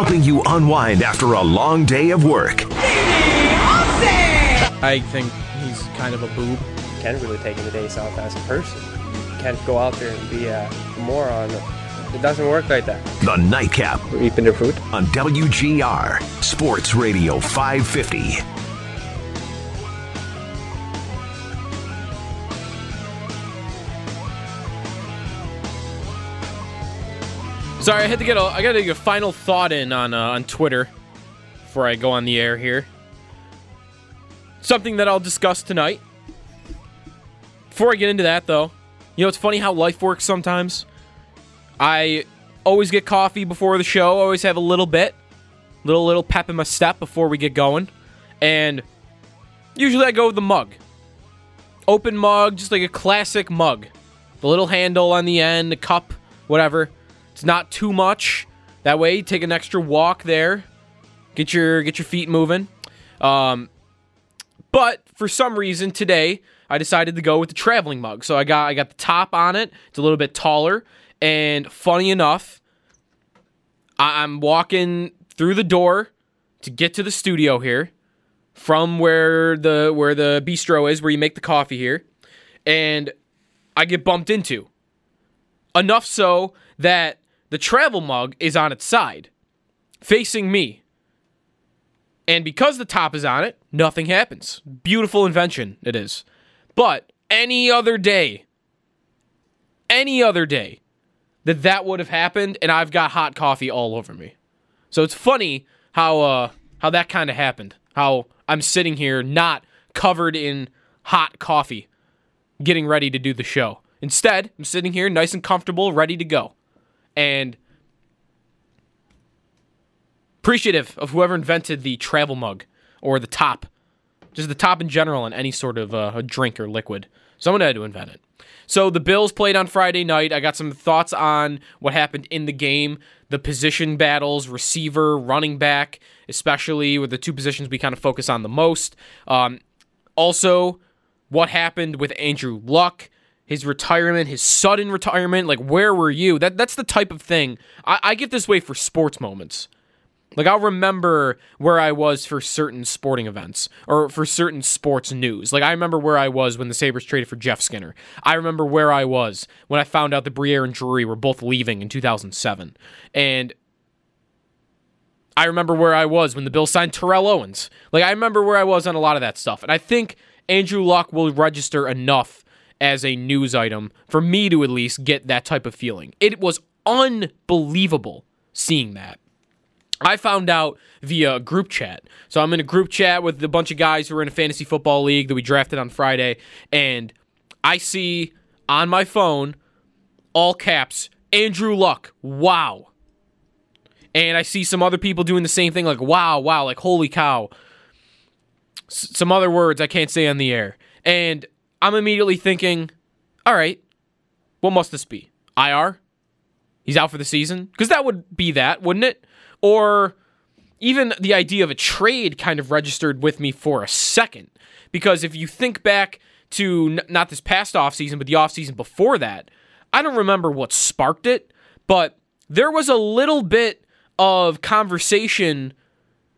Helping you unwind after a long day of work. I think he's kind of a boob. can really take the days off as a person. You can't go out there and be a moron. It doesn't work like that. The Nightcap We're eating the fruit. on WGR Sports Radio 550. Sorry, I had to get a I got to get a final thought in on uh, on Twitter before I go on the air here. Something that I'll discuss tonight. Before I get into that, though, you know it's funny how life works sometimes. I always get coffee before the show. I always have a little bit, little little pep in my step before we get going, and usually I go with the mug, open mug, just like a classic mug, the little handle on the end, the cup, whatever. It's not too much. That way, take an extra walk there, get your get your feet moving. Um, but for some reason today, I decided to go with the traveling mug. So I got I got the top on it. It's a little bit taller, and funny enough, I- I'm walking through the door to get to the studio here from where the where the bistro is, where you make the coffee here, and I get bumped into. Enough so that the travel mug is on its side, facing me. And because the top is on it, nothing happens. Beautiful invention it is. But any other day, any other day, that that would have happened, and I've got hot coffee all over me. So it's funny how uh how that kind of happened. How I'm sitting here not covered in hot coffee, getting ready to do the show. Instead, I'm sitting here nice and comfortable, ready to go. And appreciative of whoever invented the travel mug or the top, just the top in general in any sort of uh, a drink or liquid. Someone had to invent it. So the Bills played on Friday night. I got some thoughts on what happened in the game, the position battles, receiver, running back, especially with the two positions we kind of focus on the most. Um, also, what happened with Andrew Luck, his retirement, his sudden retirement. Like, where were you? That that's the type of thing I, I get this way for sports moments. Like I'll remember where I was for certain sporting events or for certain sports news. Like I remember where I was when the Sabres traded for Jeff Skinner. I remember where I was when I found out that Briere and Drury were both leaving in 2007. And I remember where I was when the Bills signed Terrell Owens. Like I remember where I was on a lot of that stuff. And I think Andrew Luck will register enough as a news item for me to at least get that type of feeling. It was unbelievable seeing that. I found out via group chat. So I'm in a group chat with a bunch of guys who are in a fantasy football league that we drafted on Friday, and I see on my phone, all caps, Andrew Luck. Wow. And I see some other people doing the same thing, like wow, wow, like holy cow. S- some other words I can't say on the air. And I'm immediately thinking, all right, what must this be? IR? He's out for the season? Because that would be that, wouldn't it? Or even the idea of a trade kind of registered with me for a second. Because if you think back to n- not this past offseason, but the offseason before that, I don't remember what sparked it, but there was a little bit of conversation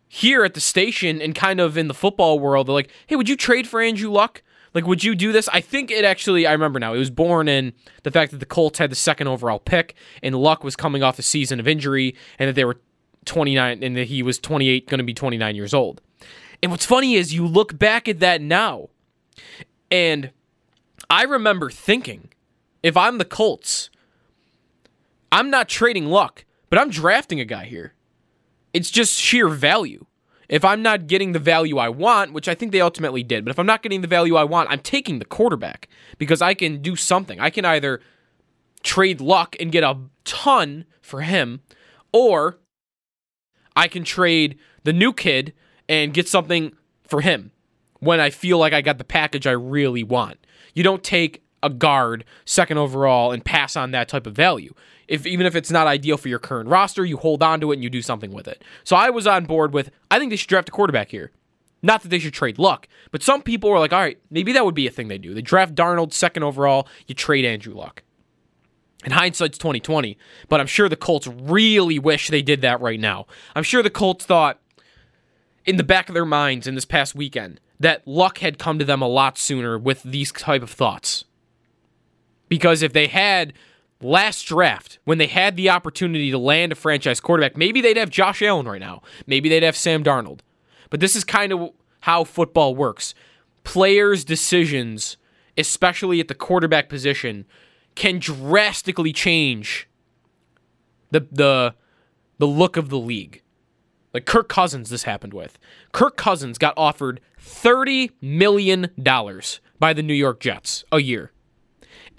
here at the station and kind of in the football world. They're like, hey, would you trade for Andrew Luck? Like, would you do this? I think it actually, I remember now, it was born in the fact that the Colts had the second overall pick and Luck was coming off a season of injury and that they were 29 and that he was 28, going to be 29 years old. And what's funny is you look back at that now and I remember thinking, if I'm the Colts, I'm not trading Luck, but I'm drafting a guy here. It's just sheer value. If I'm not getting the value I want, which I think they ultimately did, but if I'm not getting the value I want, I'm taking the quarterback because I can do something. I can either trade luck and get a ton for him, or I can trade the new kid and get something for him when I feel like I got the package I really want. You don't take a guard second overall and pass on that type of value. If even if it's not ideal for your current roster, you hold on to it and you do something with it. So I was on board with I think they should draft a quarterback here. Not that they should trade Luck, but some people were like, all right, maybe that would be a thing they do. They draft Darnold second overall, you trade Andrew Luck. In hindsight's 2020, but I'm sure the Colts really wish they did that right now. I'm sure the Colts thought in the back of their minds in this past weekend that luck had come to them a lot sooner with these type of thoughts. Because if they had last draft, when they had the opportunity to land a franchise quarterback, maybe they'd have Josh Allen right now. Maybe they'd have Sam Darnold. But this is kind of how football works. Players' decisions, especially at the quarterback position, can drastically change the the the look of the league. Like Kirk Cousins, this happened with. Kirk Cousins got offered $30 million by the New York Jets a year.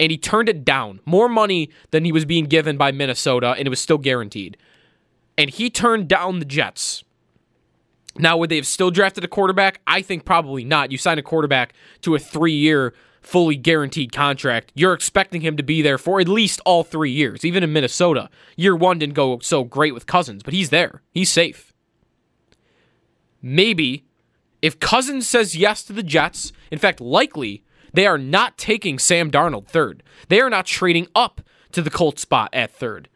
And he turned it down. More money than he was being given by Minnesota, and it was still guaranteed. And he turned down the Jets. Now, would they have still drafted a quarterback? I think probably not. You sign a quarterback to a three year, fully guaranteed contract. You're expecting him to be there for at least all three years. Even in Minnesota, year one didn't go so great with Cousins, but he's there. He's safe maybe if Cousins says yes to the Jets, in fact, likely, they are not taking Sam Darnold third. They are not trading up to the Colts spot at third.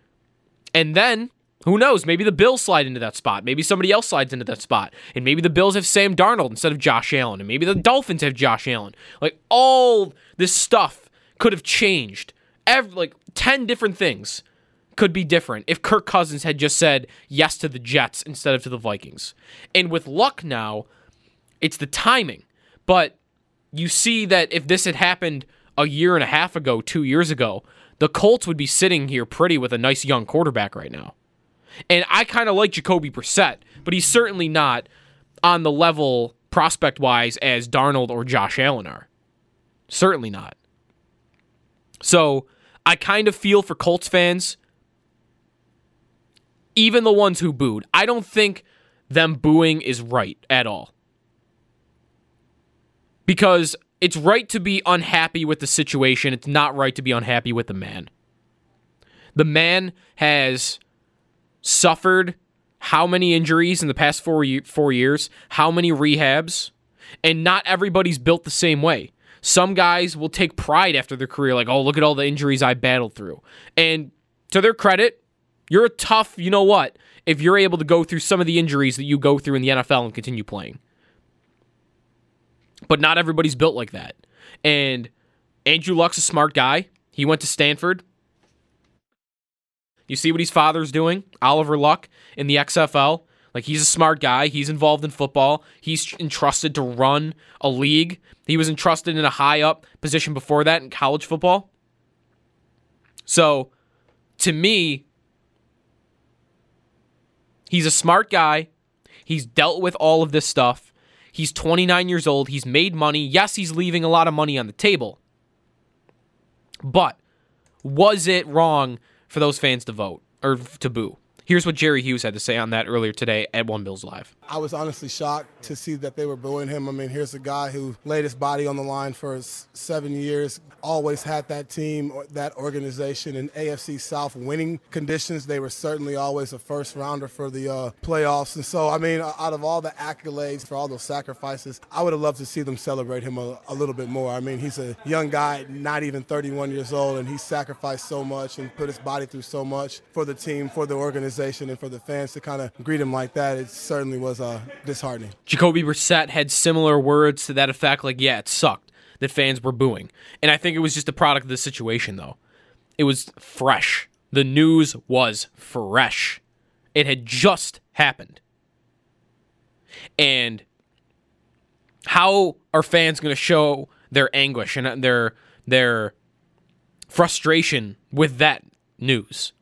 And then, who knows? Maybe the Bills slide into that spot. Maybe somebody else slides into that spot. And maybe the Bills have Sam Darnold instead of Josh Allen. And maybe the Dolphins have Josh Allen. Like, all this stuff could have changed. Every, like, 10 different things could be different if Kirk Cousins had just said yes to the Jets instead of to the Vikings. And with luck now, it's the timing. But you see that if this had happened a year and a half ago, two years ago, the Colts would be sitting here pretty with a nice young quarterback right now. And I kind of like Jacoby Brissett, but he's certainly not on the level prospect wise as Darnold or Josh Allen are. Certainly not. So I kind of feel for Colts fans even the ones who booed. I don't think them booing is right at all. Because it's right to be unhappy with the situation, it's not right to be unhappy with the man. The man has suffered how many injuries in the past four, four years, how many rehabs, and not everybody's built the same way. Some guys will take pride after their career, like, oh, look at all the injuries I battled through. And to their credit, you're a tough, you know what, if you're able to go through some of the injuries that you go through in the NFL and continue playing. But not everybody's built like that. And Andrew Luck's a smart guy. He went to Stanford. You see what his father's doing, Oliver Luck, in the XFL. Like he's a smart guy. He's involved in football. He's entrusted to run a league. He was entrusted in a high up position before that in college football. So, to me, He's a smart guy. He's dealt with all of this stuff. He's 29 years old. He's made money. Yes, he's leaving a lot of money on the table. But was it wrong for those fans to vote or to boo? Here's what Jerry Hughes had to say on that earlier today at One Bills Live. I was honestly shocked to see that they were booing him. I mean, here's a guy who laid his body on the line for seven years, always had that team, that organization in AFC South winning conditions. They were certainly always a first rounder for the uh, playoffs. And so, I mean, out of all the accolades for all those sacrifices, I would have loved to see them celebrate him a, a little bit more. I mean, he's a young guy, not even 31 years old, and he sacrificed so much and put his body through so much for the team, for the organization, and for the fans to kind of greet him like that. It certainly was uh, disheartening. Jacoby Brissett had similar words to that effect, like, yeah, it sucked that fans were booing. And I think it was just a product of the situation, though. It was fresh. The news was fresh. It had just happened. And how are fans going to show their anguish and their their frustration with that news?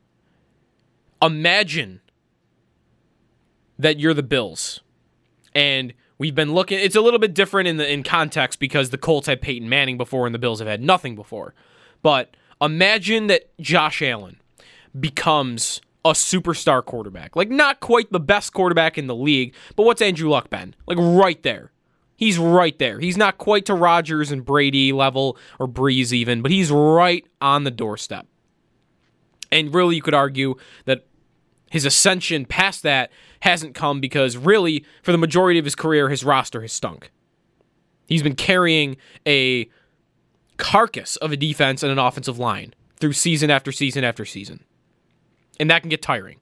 Imagine that you're the Bills. And we've been looking it's a little bit different in the in context because the Colts had Peyton Manning before and the Bills have had nothing before. But imagine that Josh Allen becomes a superstar quarterback. Like, not quite the best quarterback in the league, but what's Andrew Luck been? Like, right there. He's right there. He's not quite to Rodgers and Brady level or Brees even, but he's right on the doorstep. And really, you could argue that his ascension past that hasn't come because really, for the majority of his career, his roster has stunk. He's been carrying a carcass of a defense and an offensive line through season after season after season. And that can get tiring.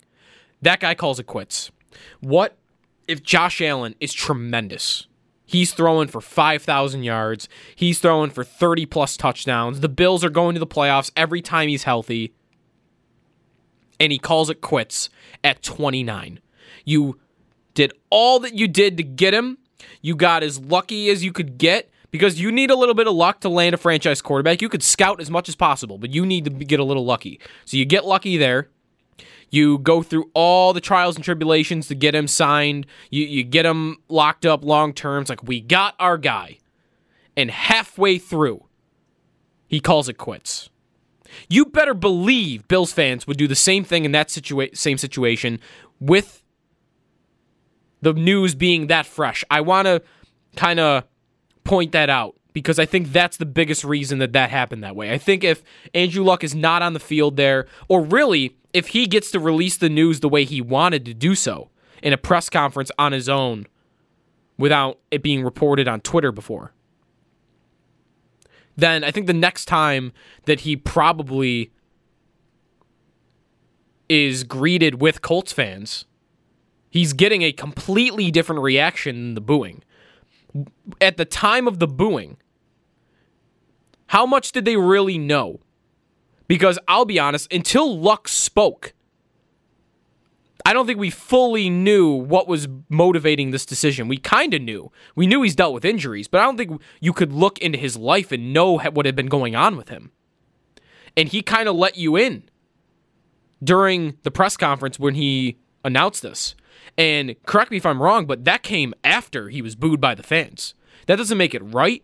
That guy calls it quits. What if Josh Allen is tremendous? He's throwing for 5,000 yards. He's throwing for 30 plus touchdowns. The Bills are going to the playoffs every time he's healthy. And he calls it quits at 29. You did all that you did to get him. You got as lucky as you could get because you need a little bit of luck to land a franchise quarterback. You could scout as much as possible, but you need to get a little lucky. So you get lucky there. You go through all the trials and tribulations to get him signed. You, you get him locked up long term. It's like, we got our guy. And halfway through, he calls it quits. You better believe Bills fans would do the same thing in that situa- same situation with the news being that fresh. I want to kind of point that out because I think that's the biggest reason that that happened that way. I think if Andrew Luck is not on the field there, or really if he gets to release the news the way he wanted to do so in a press conference on his own without it being reported on Twitter before, then I think the next time that he probably is greeted with Colts fans, he's getting a completely different reaction than the booing. At the time of the booing, how much did they really know? Because I'll be honest, until Luck spoke, I don't think we fully knew what was motivating this decision. We kind of knew. We knew he's dealt with injuries, but I don't think you could look into his life and know what had been going on with him. And he kind of let you in during the press conference when he announced this. And correct me if I'm wrong, but that came after he was booed by the fans. That doesn't make it right,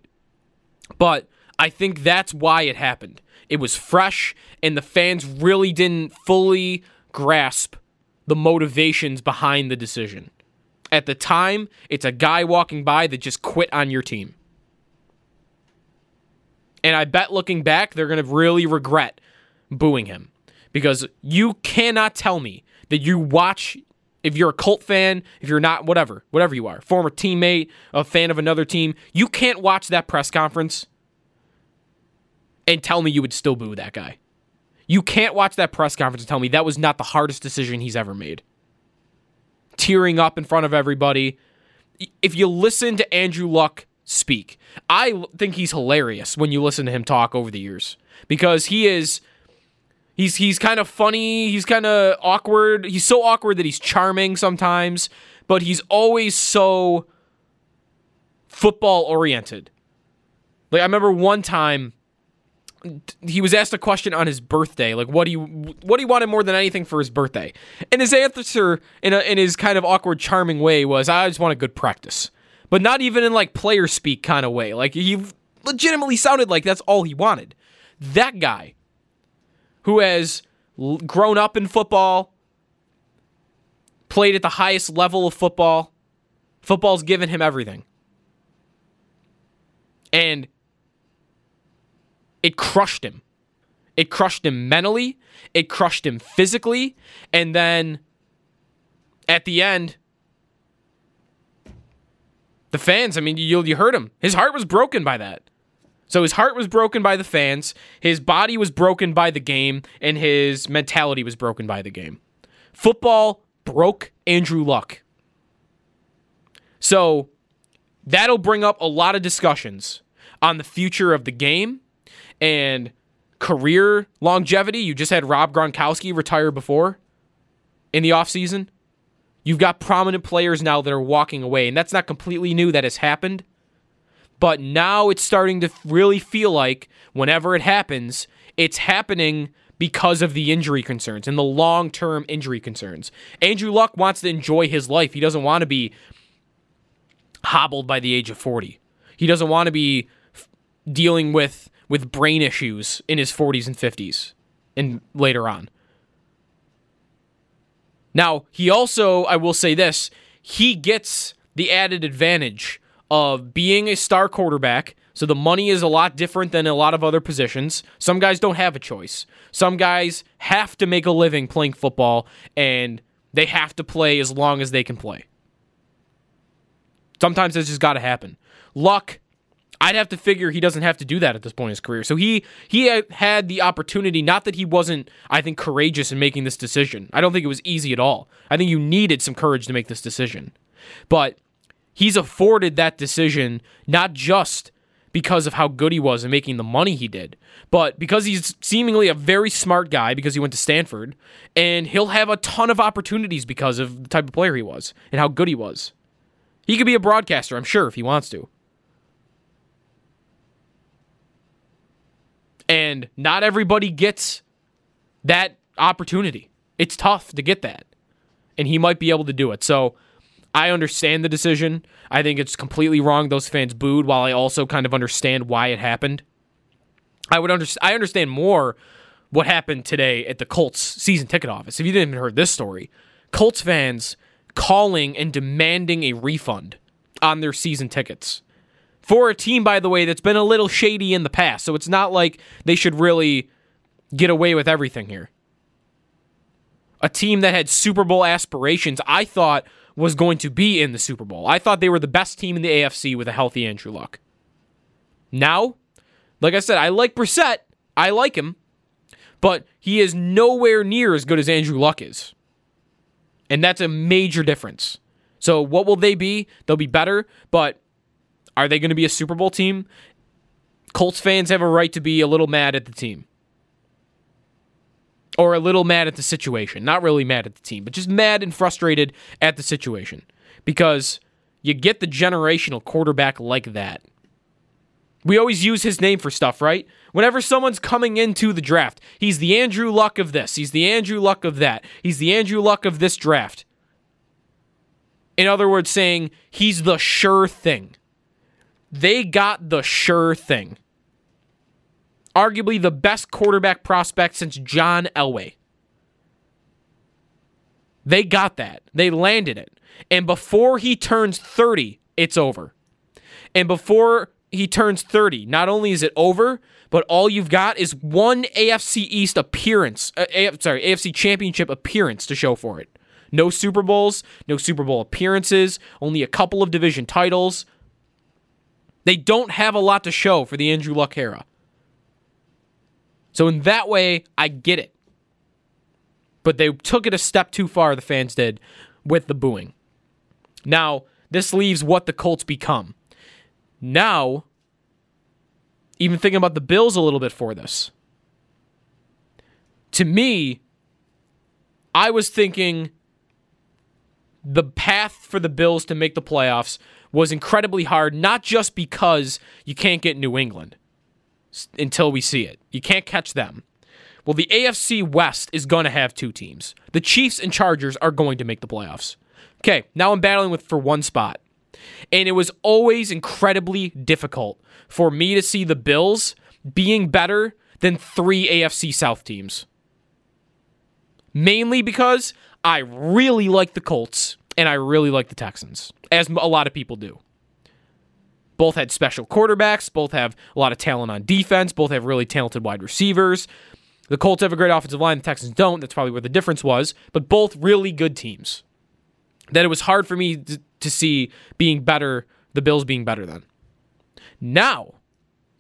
but I think that's why it happened. It was fresh, and the fans really didn't fully grasp the motivations behind the decision. At the time, it's a guy walking by that just quit on your team. And I bet looking back, they're going to really regret booing him because you cannot tell me that you watch if you're a Colt fan, if you're not, whatever, whatever you are, former teammate, a fan of another team, you can't watch that press conference and tell me you would still boo that guy. You can't watch that press conference and tell me that was not the hardest decision he's ever made. Tearing up in front of everybody. If you listen to Andrew Luck speak, I think he's hilarious when you listen to him talk over the years because he is he's he's kind of funny, he's kind of awkward. He's so awkward that he's charming sometimes, but he's always so football oriented. Like I remember one time he was asked a question on his birthday, like what do you what do you wanted more than anything for his birthday? And his answer in a, in his kind of awkward, charming way was, "I just want a good practice," but not even in like player speak kind of way. Like he legitimately sounded like that's all he wanted. That guy, who has grown up in football, played at the highest level of football, football's given him everything, and it crushed him. It crushed him mentally, it crushed him physically, and then at the end, the fans, I mean, you, you heard him. His heart was broken by that. So his heart was broken by the fans, his body was broken by the game, and his mentality was broken by the game. Football broke Andrew Luck. So that'll bring up a lot of discussions on the future of the game and career longevity. You just had Rob Gronkowski retire before in the offseason. You've got prominent players now that are walking away, and that's not completely new that has happened. But now it's starting to really feel like whenever it happens, it's happening because of the injury concerns and the long term injury concerns. Andrew Luck wants to enjoy his life. He doesn't want to be hobbled by the age of 40. He doesn't want to be dealing with with brain issues in his 40s and 50s and later on. Now, he also, I will say this, he gets the added advantage of being a star quarterback. So the money is a lot different than a lot of other positions. Some guys don't have a choice. Some guys have to make a living playing football and they have to play as long as they can play. Sometimes that's just got to happen. Luck, I'd have to figure he doesn't have to do that at this point in his career. So he he had the opportunity. Not that he wasn't, I think, courageous in making this decision. I don't think it was easy at all. I think you needed some courage to make this decision, but he's afforded that decision not just because of how good he was in making the money he did, but because he's seemingly a very smart guy because he went to Stanford, and he'll have a ton of opportunities because of the type of player he was and how good he was. He could be a broadcaster, I'm sure, if he wants to. And not everybody gets that opportunity. It's tough to get that. And he might be able to do it. So I understand the decision. I think it's completely wrong. Those fans booed, while I also kind of understand why it happened. I would understand. I understand more what happened today at the Colts season ticket office. If you didn't even heard this story, Colts fans calling and demanding a refund on their season tickets for a team, by the way, that's been a little shady in the past. So it's not like they should really get away with everything here. A team that had Super Bowl aspirations, I thought was going to be in the Super Bowl. I thought they were the best team in the AFC with a healthy Andrew Luck. Now, like I said, I like Brissett. I like him. But he is nowhere near as good as Andrew Luck is. And that's a major difference. So what will they be? They'll be better, but are they going to be a Super Bowl team? Colts fans have a right to be a little mad at the team. Or a little mad at the situation. Not really mad at the team, but just mad and frustrated at the situation. Because you get the generational quarterback like that. We always use his name for stuff, right? Whenever someone's coming into the draft, he's the Andrew Luck of this, he's the Andrew Luck of that, he's the Andrew Luck of this draft. In other words, saying he's the sure thing. They got the sure thing. Arguably the best quarterback prospect since John Elway. They got that. They landed it. And before he turns 30, it's over. And before he turns 30, not only is it over, but all you've got is one AFC East appearance, uh, sorry, AFC Championship appearance to show for it. No Super Bowls, no Super Bowl appearances, only a couple of division titles. They don't have a lot to show for the Andrew Luck era. So, in that way, I get it. But they took it a step too far, the fans did, with the booing. Now, this leaves what the Colts become. Now, even thinking about the Bills a little bit for this. To me, I was thinking the path for the Bills to make the playoffs was incredibly hard, not just because you can't get New England until we see it. You can't catch them. Well, the AFC West is going to have two teams. The Chiefs and Chargers are going to make the playoffs. Okay, now I'm battling with for one spot. And it was always incredibly difficult for me to see the Bills being better than three AFC South teams. Mainly because I really like the Colts and I really like the Texans, as a lot of people do. Both had special quarterbacks, both have a lot of talent on defense, both have really talented wide receivers. The Colts have a great offensive line, the Texans don't. That's probably where the difference was, but both really good teams. That it was hard for me to see being better, the Bills being better than. Now,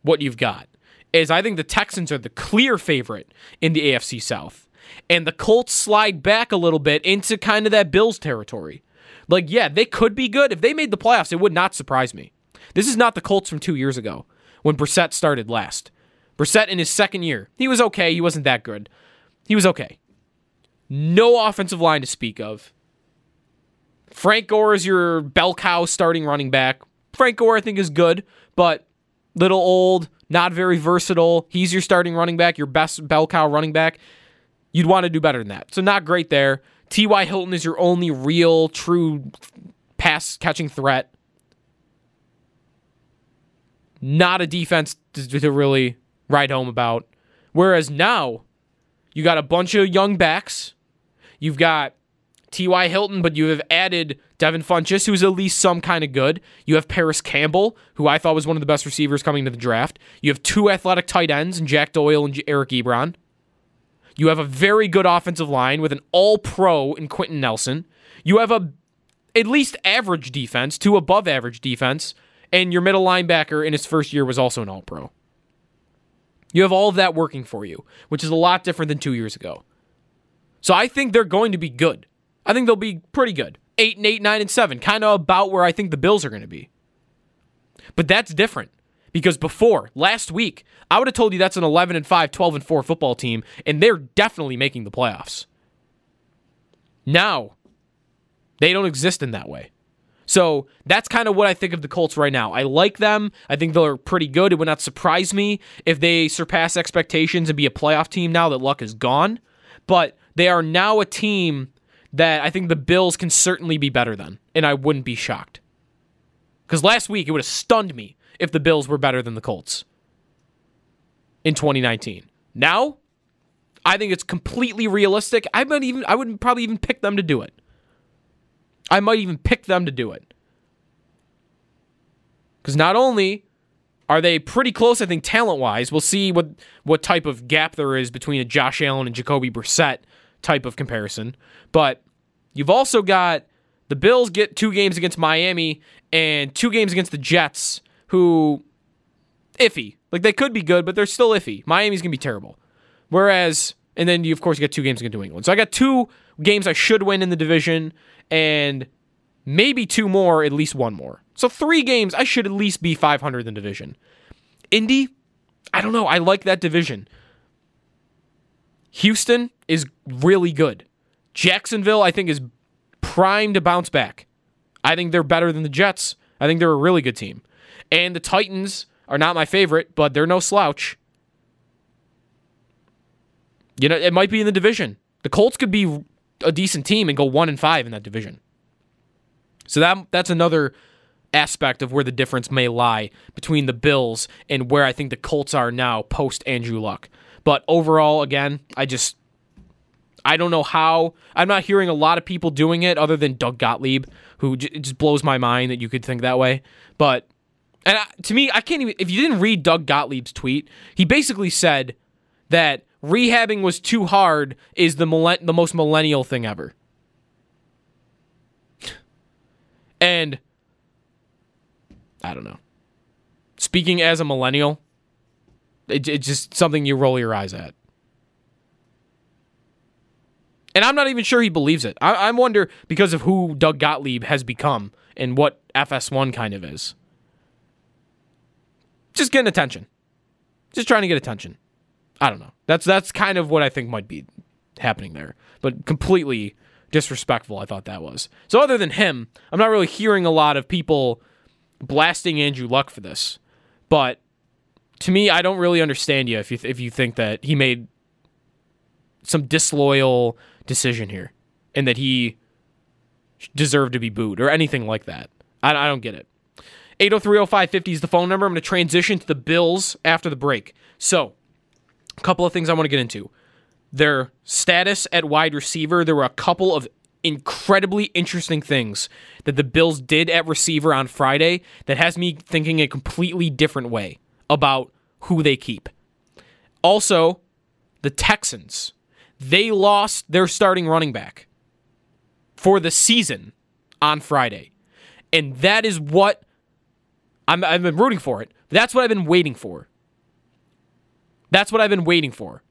what you've got is I think the Texans are the clear favorite in the AFC South and the Colts slide back a little bit into kind of that Bills territory. Like, yeah, they could be good. If they made the playoffs, it would not surprise me. This is not the Colts from two years ago when Brissett started last. Brissett in his second year, he was okay. He wasn't that good. He was okay. No offensive line to speak of. Frank Gore is your bell cow starting running back. Frank Gore, I think, is good, but little old, not very versatile. He's your starting running back, your best bell cow running back. You'd want to do better than that. So not great there. T.Y. Hilton is your only real, true pass catching threat. Not a defense to, really write home about. Whereas now, you got a bunch of young backs. You've got T.Y. Hilton, but you have added Devin Funchess, who's at least some kind of good. You have Parris Campbell, who I thought was one of the best receivers coming to the draft. You have two athletic tight ends and Jack Doyle and Eric Ebron. You have a very good offensive line with an all pro in Quenton Nelson. You have a at least average defense, two above average defense, and your middle linebacker in his first year was also an all pro. You have all of that working for you, which is a lot different than two years ago. So I think they're going to be good. I think they'll be pretty good. Eight and eight, nine and seven, kind of about where I think the Bills are going to be. But that's different because before last week, I would have told you that's an 11 and 5, 12 and 4 football team, and they're definitely making the playoffs. Now, they don't exist in that way. So that's kind of what I think of the Colts right now. I like them. I think they're pretty good. It would not surprise me if they surpass expectations and be a playoff team now that Luck is gone. But they are now a team that I think the Bills can certainly be better than, and I wouldn't be shocked. Because last week it would have stunned me if the Bills were better than the Colts in 2019. Now, I think it's completely realistic. I might even I would probably even pick them to do it. I might even pick them to do it. Because not only are they pretty close, I think, talent wise, we'll see what, what type of gap there is between a Josh Allen and Jacoby Brissett type of comparison. But you've also got the Bills get two games against Miami and two games against the Jets, who iffy. Like they could be good, but they're still iffy. Miami's gonna be terrible. Whereas, and then you of course you got two games against New England. So I got two games I should win in the division, and maybe two more, at least one more. So three games I should at least be 500 in the division. Indy, I don't know. I like that division. Houston is really good. Jacksonville, I think, is primed to bounce back. I think they're better than the Jets. I think they're a really good team. And the Titans are not my favorite, but they're no slouch. You know, it might be in the division. The Colts could be a decent team and go one and five in that division. So that that's another aspect of where the difference may lie between the Bills and where I think the Colts are now post Andrew Luck. But overall, again, I just I don't know how. I'm not hearing a lot of people doing it other than Doug Gottlieb, who j- it just blows my mind that you could think that way. But and I, to me, I can't even. If you didn't read Doug Gottlieb's tweet, he basically said that rehabbing was too hard is the millen- the most millennial thing ever. And I don't know. Speaking as a millennial, it, it's just something you roll your eyes at. And I'm not even sure he believes it. I, I wonder because of who Doug Gottlieb has become and what FS1 kind of is. Just getting attention. Just trying to get attention. I don't know. That's that's kind of what I think might be happening there. But completely disrespectful, I thought that was. So other than him, I'm not really hearing a lot of people blasting Andrew Luck for this. But to me, I don't really understand you if you if you think that he made some disloyal decision here and that he deserved to be booed or anything like that. I, I don't get it. 8030550 is the phone number. I'm going to transition to the Bills after the break. So, a couple of things I want to get into. Their status at wide receiver, there were a couple of incredibly interesting things that the Bills did at receiver on Friday that has me thinking a completely different way about who they keep. Also, the Texans, they lost their starting running back for the season on Friday. And that is what I'm, I've been rooting for it. That's what I've been waiting for. That's what I've been waiting for.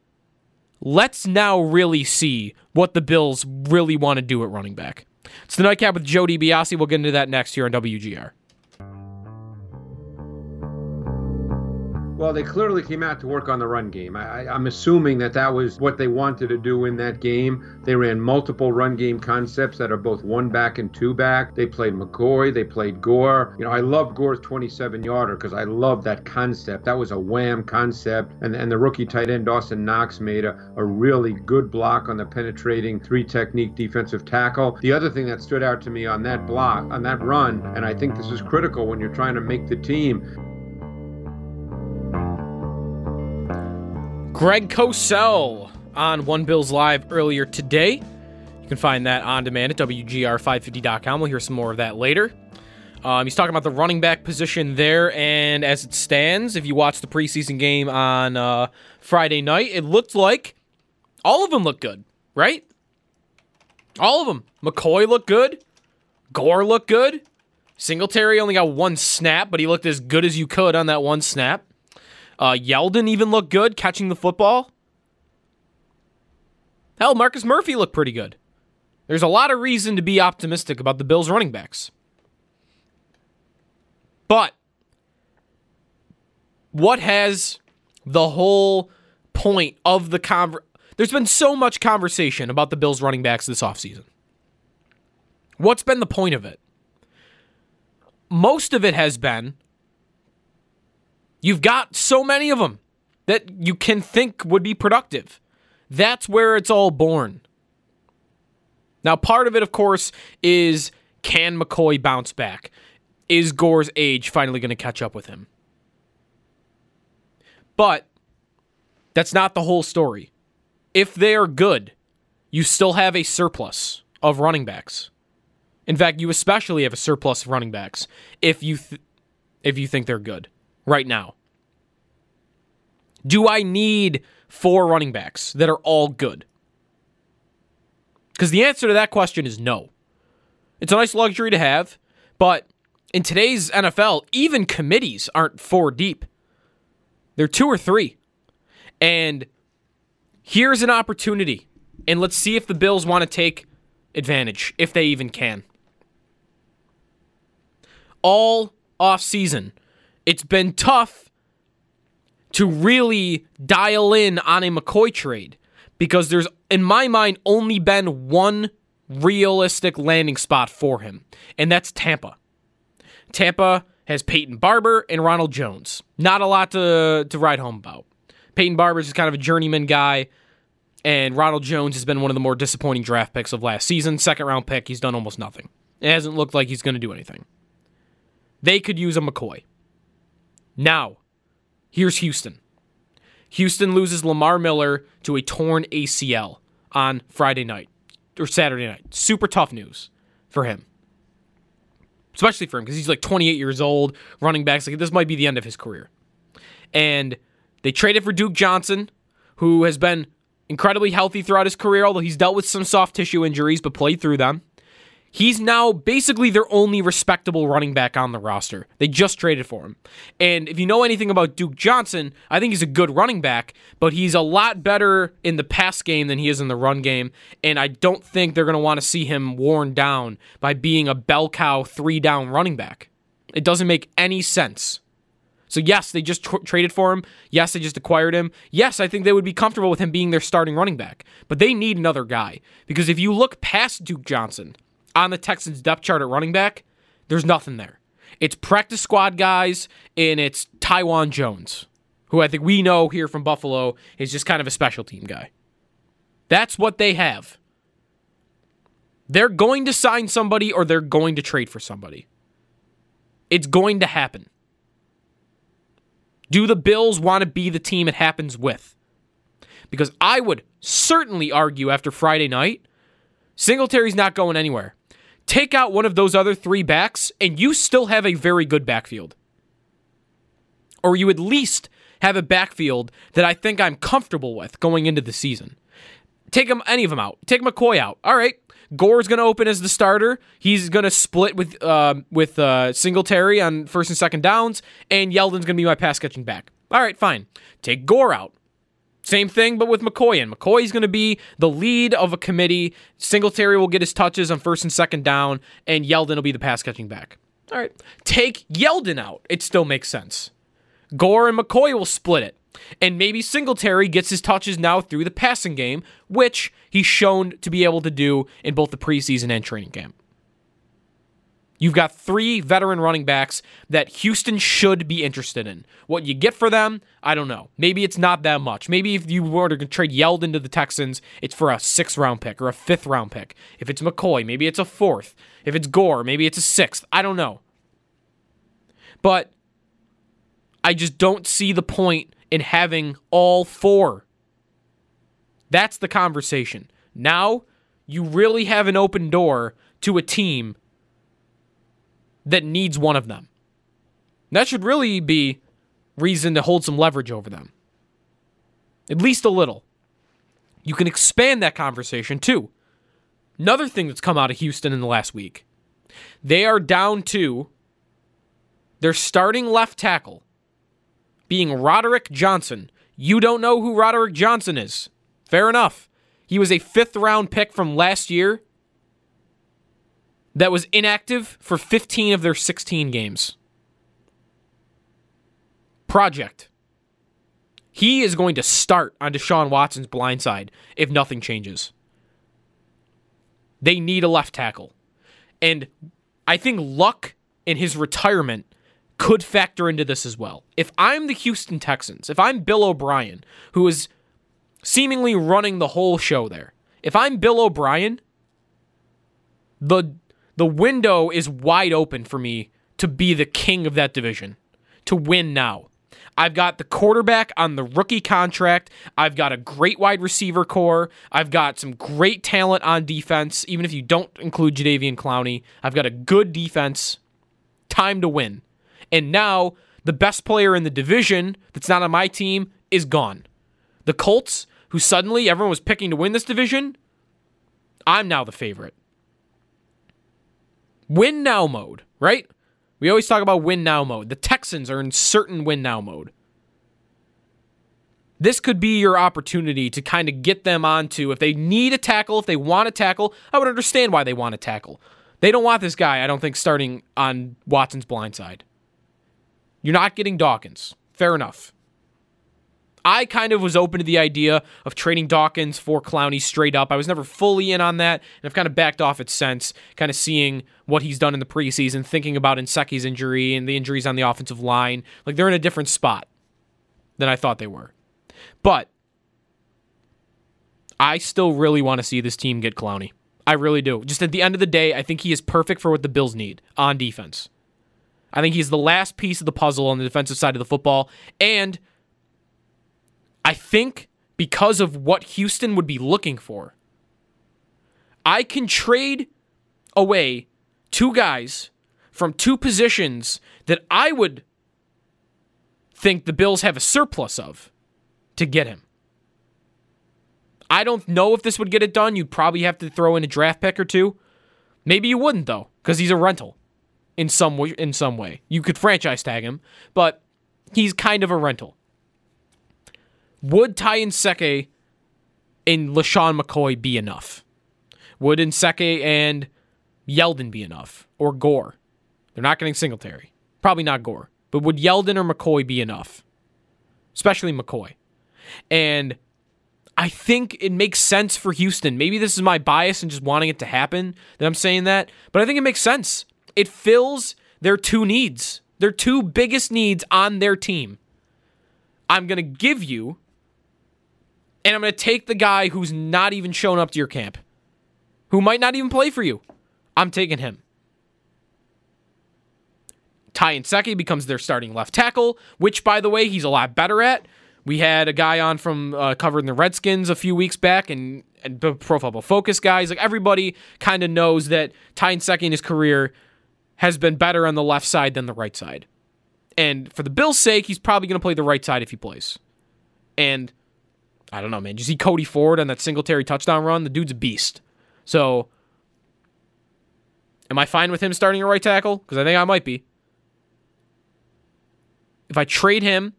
Let's now really see what the Bills really want to do at running back. It's the nightcap with Joe DiBiase. We'll get into that next here on WGR. Well, they clearly came out to work on the run game. I, am assuming that that was what they wanted to do in that game. They ran multiple run game concepts that are both one back and two back. They played McCoy, they played Gore. You know, I love Gore's 27 yarder because I love that concept. That was a wham concept. And, and the rookie tight end, Dawson Knox, made a, a really good block on the penetrating three technique defensive tackle. The other thing that stood out to me on that block, on that run, and I think this is critical when you're trying to make the team, Greg Cosell on One Bills Live earlier today. You can find that on demand at WGR550.com. We'll hear some more of that later. Um, he's talking about the running back position there, and as it stands, if you watch the preseason game on uh, Friday night, it looked like all of them looked good, right? All of them. McCoy looked good. Gore looked good. Singletary only got one snap, but he looked as good as you could on that one snap. Uh, Yeldon even looked good catching the football. Hell, Marcus Murphy looked pretty good. There's a lot of reason to be optimistic about the Bills running backs. But what has the whole point of the conver There's been so much conversation about the Bills running backs this offseason. What's been the point of it? Most of it has been you've got so many of them that you can think would be productive. That's where it's all born. Now, part of it, of course, is can McCoy bounce back? Is Gore's age finally going to catch up with him? But that's not the whole story. If they are good, you still have a surplus of running backs. In fact, you especially have a surplus of running backs if you th- if you think they're good right now. Do I need four running backs that are all good? Because the answer to that question is no. It's a nice luxury to have, but in today's NFL, even committees aren't four deep. They're two or three. And here's an opportunity. And let's see if the Bills want to take advantage, if they even can. All off season, it's been tough to really dial in on a McCoy trade because there's, in my mind, only been one realistic landing spot for him, and that's Tampa. Tampa has Peyton Barber and Ronald Jones. Not a lot to, to write home about. Peyton Barber is kind of a journeyman guy, and Ronald Jones has been one of the more disappointing draft picks of last season. Second round pick, he's done almost nothing. It hasn't looked like he's going to do anything. They could use a McCoy. Now, here's Houston. Houston loses Lamar Miller to a torn ACL on Friday night or Saturday night. Super tough news for him. Especially for him because he's like 28 years old, running backs. Like this might be the end of his career. And they traded for Duke Johnson, who has been incredibly healthy throughout his career, although he's dealt with some soft tissue injuries, but played through them. He's now basically their only respectable running back on the roster. They just traded for him. And if you know anything about Duke Johnson, I think he's a good running back, but he's a lot better in the pass game than he is in the run game. And I don't think they're going to want to see him worn down by being a bell cow three down running back. It doesn't make any sense. So, yes, they just traded for him. Yes, they just acquired him. Yes, I think they would be comfortable with him being their starting running back. But they need another guy. Because if you look past Duke Johnson, on the Texans depth chart at running back, there's nothing there. It's practice squad guys and it's Taiwan Jones, who I think we know here from Buffalo is just kind of a special team guy. That's what they have. They're going to sign somebody or they're going to trade for somebody. It's going to happen. Do the Bills want to be the team it happens with? Because I would certainly argue after Friday night, Singletary's not going anywhere. Take out one of those other three backs, and you still have a very good backfield. Or you at least have a backfield that I think I'm comfortable with going into the season. Take them, any of them out. Take McCoy out. All right. Gore's going to open as the starter. He's going to split with uh, with uh, Singletary on first and second downs, and Yeldon's going to be my pass catching back. All right, fine. Take Gore out. Same thing, but with McCoy. And McCoy's going to be the lead of a committee. Singletary will get his touches on first and second down, and Yeldon will be the pass catching back. All right. Take Yeldon out. It still makes sense. Gore and McCoy will split it. And maybe Singletary gets his touches now through the passing game, which he's shown to be able to do in both the preseason and training camp. You've got three veteran running backs that Houston should be interested in. What you get for them, I don't know. Maybe it's not that much. Maybe if you were to trade Yeldon to the Texans, it's for a sixth round pick or a fifth round pick. If it's McCoy, maybe it's a fourth. If it's Gore, maybe it's a sixth. I don't know. But I just don't see the point in having all four. That's the conversation. Now you really have an open door to a team that needs one of them. That should really be reason to hold some leverage over them. At least a little. You can expand that conversation too. Another thing that's come out of Houston in the last week they are down to their starting left tackle being Roderick Johnson. You don't know who Roderick Johnson is. Fair enough. He was a fifth round pick from last year that was inactive for 15 of their 16 games. Project. He is going to start on Deshaun Watson's blind side if nothing changes. They need a left tackle. And I think luck in his retirement could factor into this as well. If I'm the Houston Texans, if I'm Bill O'Brien, who is seemingly running the whole show there, if I'm Bill O'Brien, the the window is wide open for me to be the king of that division, to win now. I've got the quarterback on the rookie contract. I've got a great wide receiver corps. I've got some great talent on defense, even if you don't include Jadeveon Clowney. I've got a good defense. Time to win. And now the best player in the division that's not on my team is gone. The Colts, who suddenly everyone was picking to win this division, I'm now the favorite. Win now mode, right? We always talk about win now mode. The Texans are in certain win now mode. This could be your opportunity to kind of get them onto if they need a tackle, if they want to tackle. I would understand why they want to tackle. They don't want this guy, I don't think, starting on Watson's blind side. You're not getting Dawkins. Fair enough. I kind of was open to the idea of trading Dawkins for Clowney straight up. I was never fully in on that, and I've kind of backed off it since, kind of seeing what he's done in the preseason, thinking about Nsekhe's injury and the injuries on the offensive line. Like they're in a different spot than I thought they were. But I still really want to see this team get Clowney. I really do. Just at the end of the day, I think he is perfect for what the Bills need on defense. I think he's the last piece of the puzzle on the defensive side of the football. And I think because of what Houston would be looking for, I can trade away two guys from two positions that I would think the Bills have a surplus of to get him. I don't know if this would get it done. You'd probably have to throw in a draft pick or two. Maybe you wouldn't though, because he's a rental in some way. In some way, you could franchise tag him, but he's kind of a rental. Would Ty Nsekhe and LeSean McCoy be enough? Would Nsekhe and Yeldon be enough? Or Gore? They're not getting Singletary. Probably not Gore. But would Yeldon or McCoy be enough? Especially McCoy. And I think it makes sense for Houston. Maybe this is my bias and just wanting it to happen that I'm saying that, but I think it makes sense. It fills their two needs, their two biggest needs on their team. I'm going to give you and I'm going to take the guy who's not even shown up to your camp, who might not even play for you. I'm taking him. Ty Nsekhe becomes their starting left tackle, which, by the way, he's a lot better at. We had a guy on from uh, covering the Redskins a few weeks back, and, and the Pro Football Focus guys. Like everybody kind of knows that Ty Nsekhe in his career has been better on the left side than the right side. And for the Bills' sake, he's probably going to play the right side if he plays. And I don't know, man. Did you see Cody Ford on that Singletary touchdown run? The dude's a beast. So, am I fine with him starting a right tackle? Because I think I might be. If I trade him,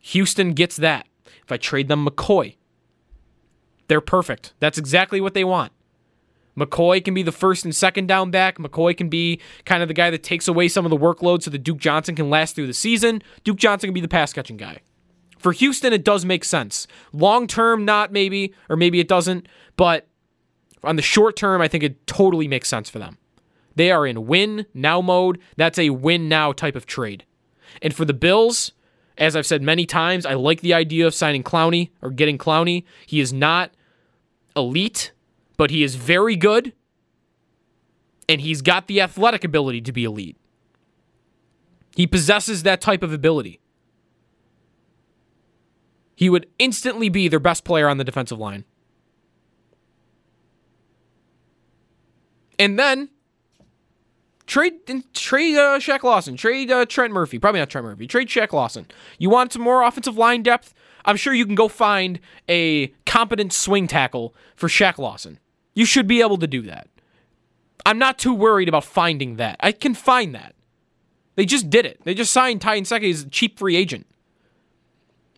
Houston gets that. If I trade them McCoy, they're perfect. That's exactly what they want. McCoy can be the first and second down back. McCoy can be kind of the guy that takes away some of the workload so that Duke Johnson can last through the season. Duke Johnson can be the pass catching guy. For Houston, it does make sense. Long term, not maybe, or maybe it doesn't, but on the short term, I think it totally makes sense for them. They are in win now mode. That's a win now type of trade. And for the Bills, as I've said many times, I like the idea of signing Clowney or getting Clowney. He is not elite, but he is very good. And he's got the athletic ability to be elite. He possesses that type of ability he would instantly be their best player on the defensive line. And then trade trade uh, Shaq Lawson, trade uh, Trent Murphy, probably not Trent Murphy, trade Shaq Lawson. You want some more offensive line depth? I'm sure you can go find a competent swing tackle for Shaq Lawson. You should be able to do that. I'm not too worried about finding that. I can find that. They just did it. They just signed Ty Nsekhe as a cheap free agent.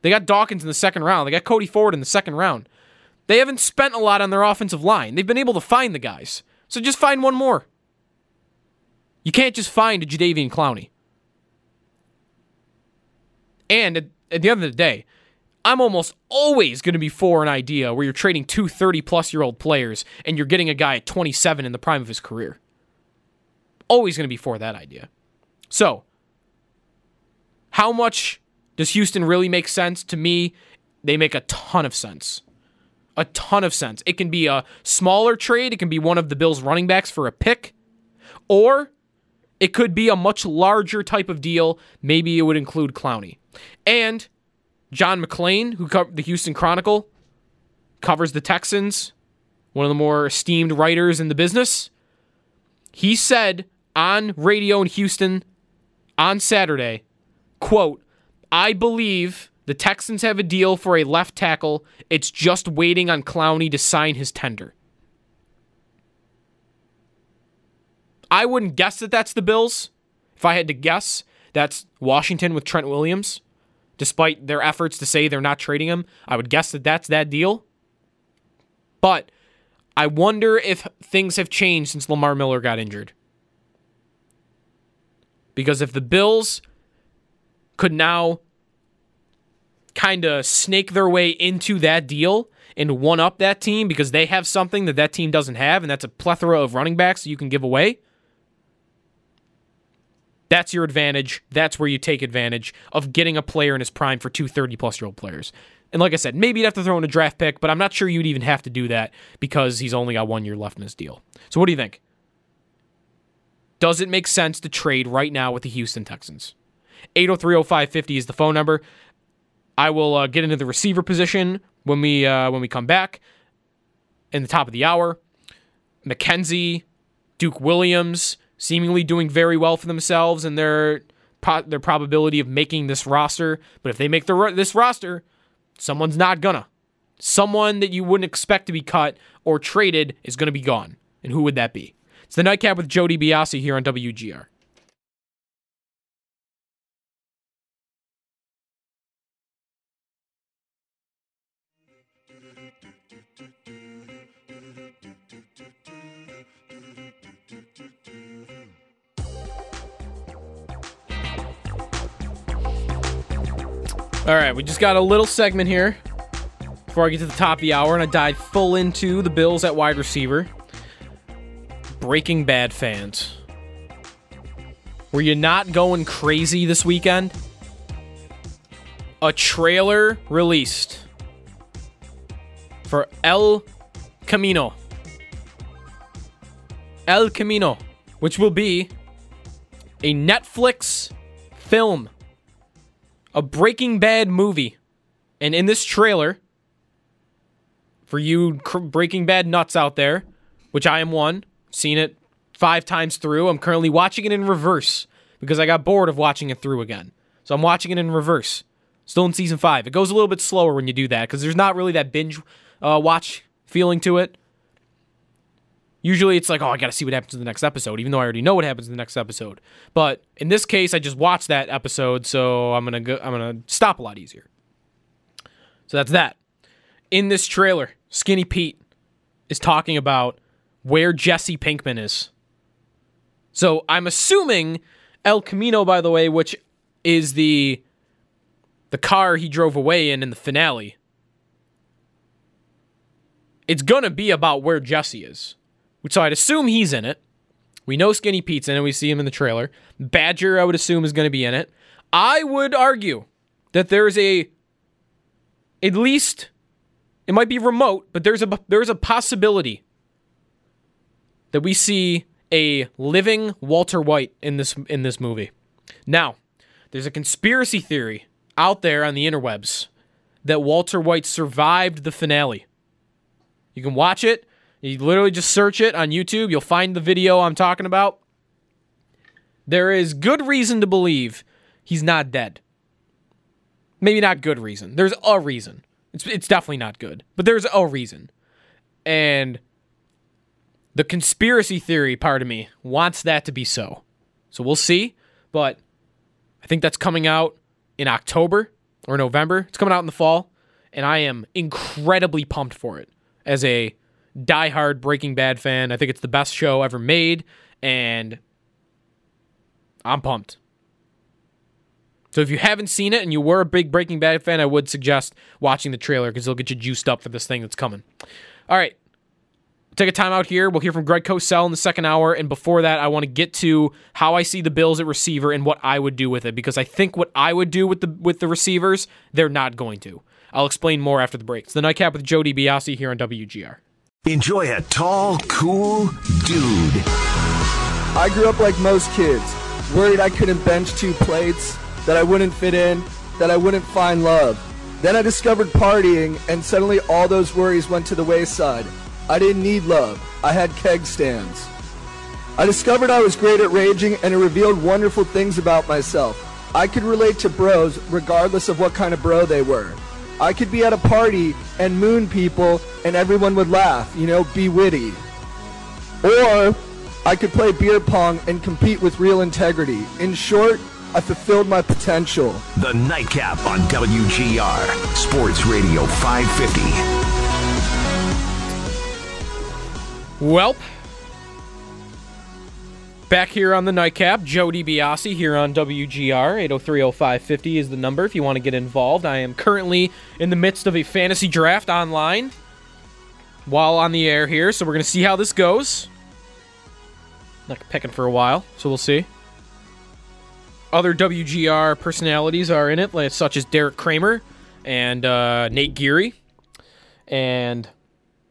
They got Dawkins in the second round. They got Cody Ford in the second round. They haven't spent a lot on their offensive line. They've been able to find the guys. So just find one more. You can't just find a Jadeveon Clowney. And at, at the end of the day, I'm almost always going to be for an idea where you're trading two 30 plus year old players and you're getting a guy at 27 in the prime of his career. Always going to be for that idea. So, how much does Houston really make sense? To me, they make a ton of sense. A ton of sense. It can be a smaller trade, it can be one of the Bills' running backs for a pick, or it could be a much larger type of deal. Maybe it would include Clowney. And John McClain, who covered the Houston Chronicle, covers the Texans, one of the more esteemed writers in the business. He said on radio in Houston on Saturday, quote, I believe the Texans have a deal for a left tackle. It's just waiting on Clowney to sign his tender. I wouldn't guess that that's the Bills. If I had to guess, that's Washington with Trent Williams. Despite their efforts to say they're not trading him, I would guess that that's that deal. But I wonder if things have changed since Lamar Miller got injured. Because if the Bills could now kind of snake their way into that deal and one up that team because they have something that that team doesn't have, and that's a plethora of running backs you can give away. That's your advantage. That's where you take advantage of getting a player in his prime for two 30 plus year old players. And like I said, maybe you'd have to throw in a draft pick, but I'm not sure you'd even have to do that because he's only got one year left in his deal. So what do you think? Does it make sense to trade right now with the Houston Texans? 8030550 is the phone number. I will uh, get into the receiver position when we uh, when we come back in the top of the hour. McKenzie, Duke Williams, seemingly doing very well for themselves and their their probability of making this roster. But if they make the this roster, someone's not gonna. Someone that you wouldn't expect to be cut or traded is going to be gone. And who would that be? It's the Nightcap with Joe DiBiase here on WGR. All right, we just got a little segment here before I get to the top of the hour, and I dive full into the Bills at wide receiver. Breaking Bad fans. Were you not going crazy this weekend? A trailer released for El Camino. El Camino, which will be a Netflix film a Breaking Bad movie. And in this trailer, for you Breaking Bad nuts out there, which I am one, seen it five times through. I'm currently watching it in reverse because I got bored of watching it through again. So I'm watching it in reverse. Still in season five. It goes a little bit slower when you do that because there's not really that binge uh, watch feeling to it. Usually it's like, oh, I got to see what happens in the next episode, even though I already know what happens in the next episode. But in this case, I just watched that episode, so I'm gonna go, I'm gonna stop a lot easier. So that's that. In this trailer, Skinny Pete is talking about where Jesse Pinkman is. So I'm assuming El Camino, by the way, which is the the car he drove away in in the finale. It's gonna be about where Jesse is. So I'd assume he's in it. We know Skinny Pete's in it. We see him in the trailer. Badger, I would assume, is going to be in it. I would argue that there's a, at least, it might be remote, but there's a there's a possibility that we see a living Walter White in this in this movie. Now, there's a conspiracy theory out there on the interwebs that Walter White survived the finale. You can watch it You literally just search it on YouTube. You'll find the video I'm talking about. There is good reason to believe he's not dead. Maybe not good reason. There's a reason. It's, it's definitely not good, but there's a reason. And the conspiracy theory part of me wants that to be so. So we'll see. But I think that's coming out in October or November. It's coming out in the fall. And I am incredibly pumped for it as a diehard Breaking Bad fan. I think it's the best show ever made. And I'm pumped. So if you haven't seen it and you were a big Breaking Bad fan, I would suggest watching the trailer because it'll get you juiced up for this thing that's coming. All right. Take a time out here. We'll hear from Greg Cosell in the second hour. And before that, I want to get to how I see the Bills at receiver and what I would do with it because I think what I would do with the with the receivers, they're not going to. I'll explain more after the break. It's the Nightcap with Jody DiBiase here on WGR. Enjoy a tall, cool dude. I grew up like most kids, worried I couldn't bench two plates, that I wouldn't fit in, that I wouldn't find love. Then I discovered partying, and suddenly all those worries went to the wayside. I didn't need love, I had keg stands. I discovered I was great at raging, and it revealed wonderful things about myself. I could relate to bros regardless of what kind of bro they were. I could be at a party and moon people, and everyone would laugh, you know, be witty. Or I could play beer pong and compete with real integrity. In short, I fulfilled my potential. The Nightcap on WGR Sports Radio 550. Welp. Back here on the nightcap, Jody DiBiase here on WGR. 8030550 is the number if you want to get involved. I am currently in the midst of a fantasy draft online while on the air here, so we're going to see how this goes. Not picking for a while, so we'll see. Other WGR personalities are in it, such as Derek Kramer and uh, Nate Geary. And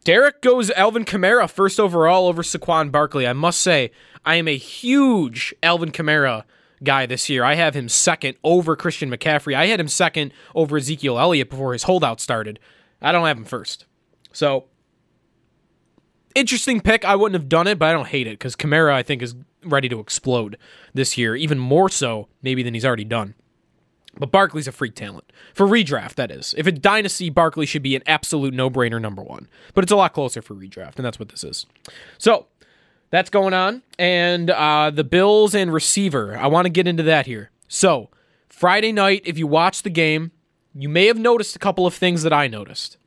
Derek goes Alvin Kamara first overall over Saquon Barkley. I must say, I am a huge Alvin Kamara guy this year. I have him second over Christian McCaffrey. I had him second over Ezekiel Elliott before his holdout started. I don't have him first. So, interesting pick. I wouldn't have done it, but I don't hate it because Kamara, I think, is ready to explode this year, even more so maybe than he's already done. But Barkley's a freak talent. For redraft, that is. If a dynasty, Barkley should be an absolute no brainer number one. But it's a lot closer for redraft, and that's what this is. So that's going on. And uh, the Bills and receiver. I want to get into that here. So Friday night, if you watch the game, you may have noticed a couple of things that I noticed.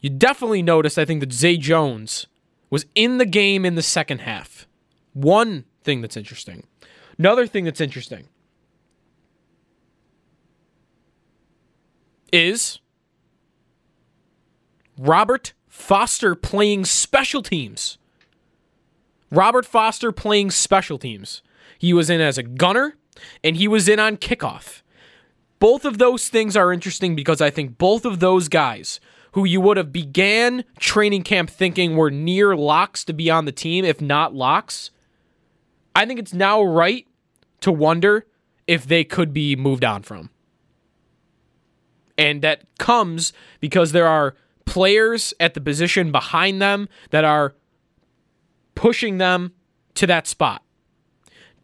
You definitely noticed, I think, that Zay Jones was in the game in the second half. One thing that's interesting. Another thing that's interesting is Robert Foster playing special teams. Robert Foster playing special teams. He was in as a gunner and he was in on kickoff. Both of those things are interesting because I think both of those guys who you would have began training camp thinking were near locks to be on the team, if not locks, I think it's now right to wonder if they could be moved on from. And that comes because there are players at the position behind them that are pushing them to that spot.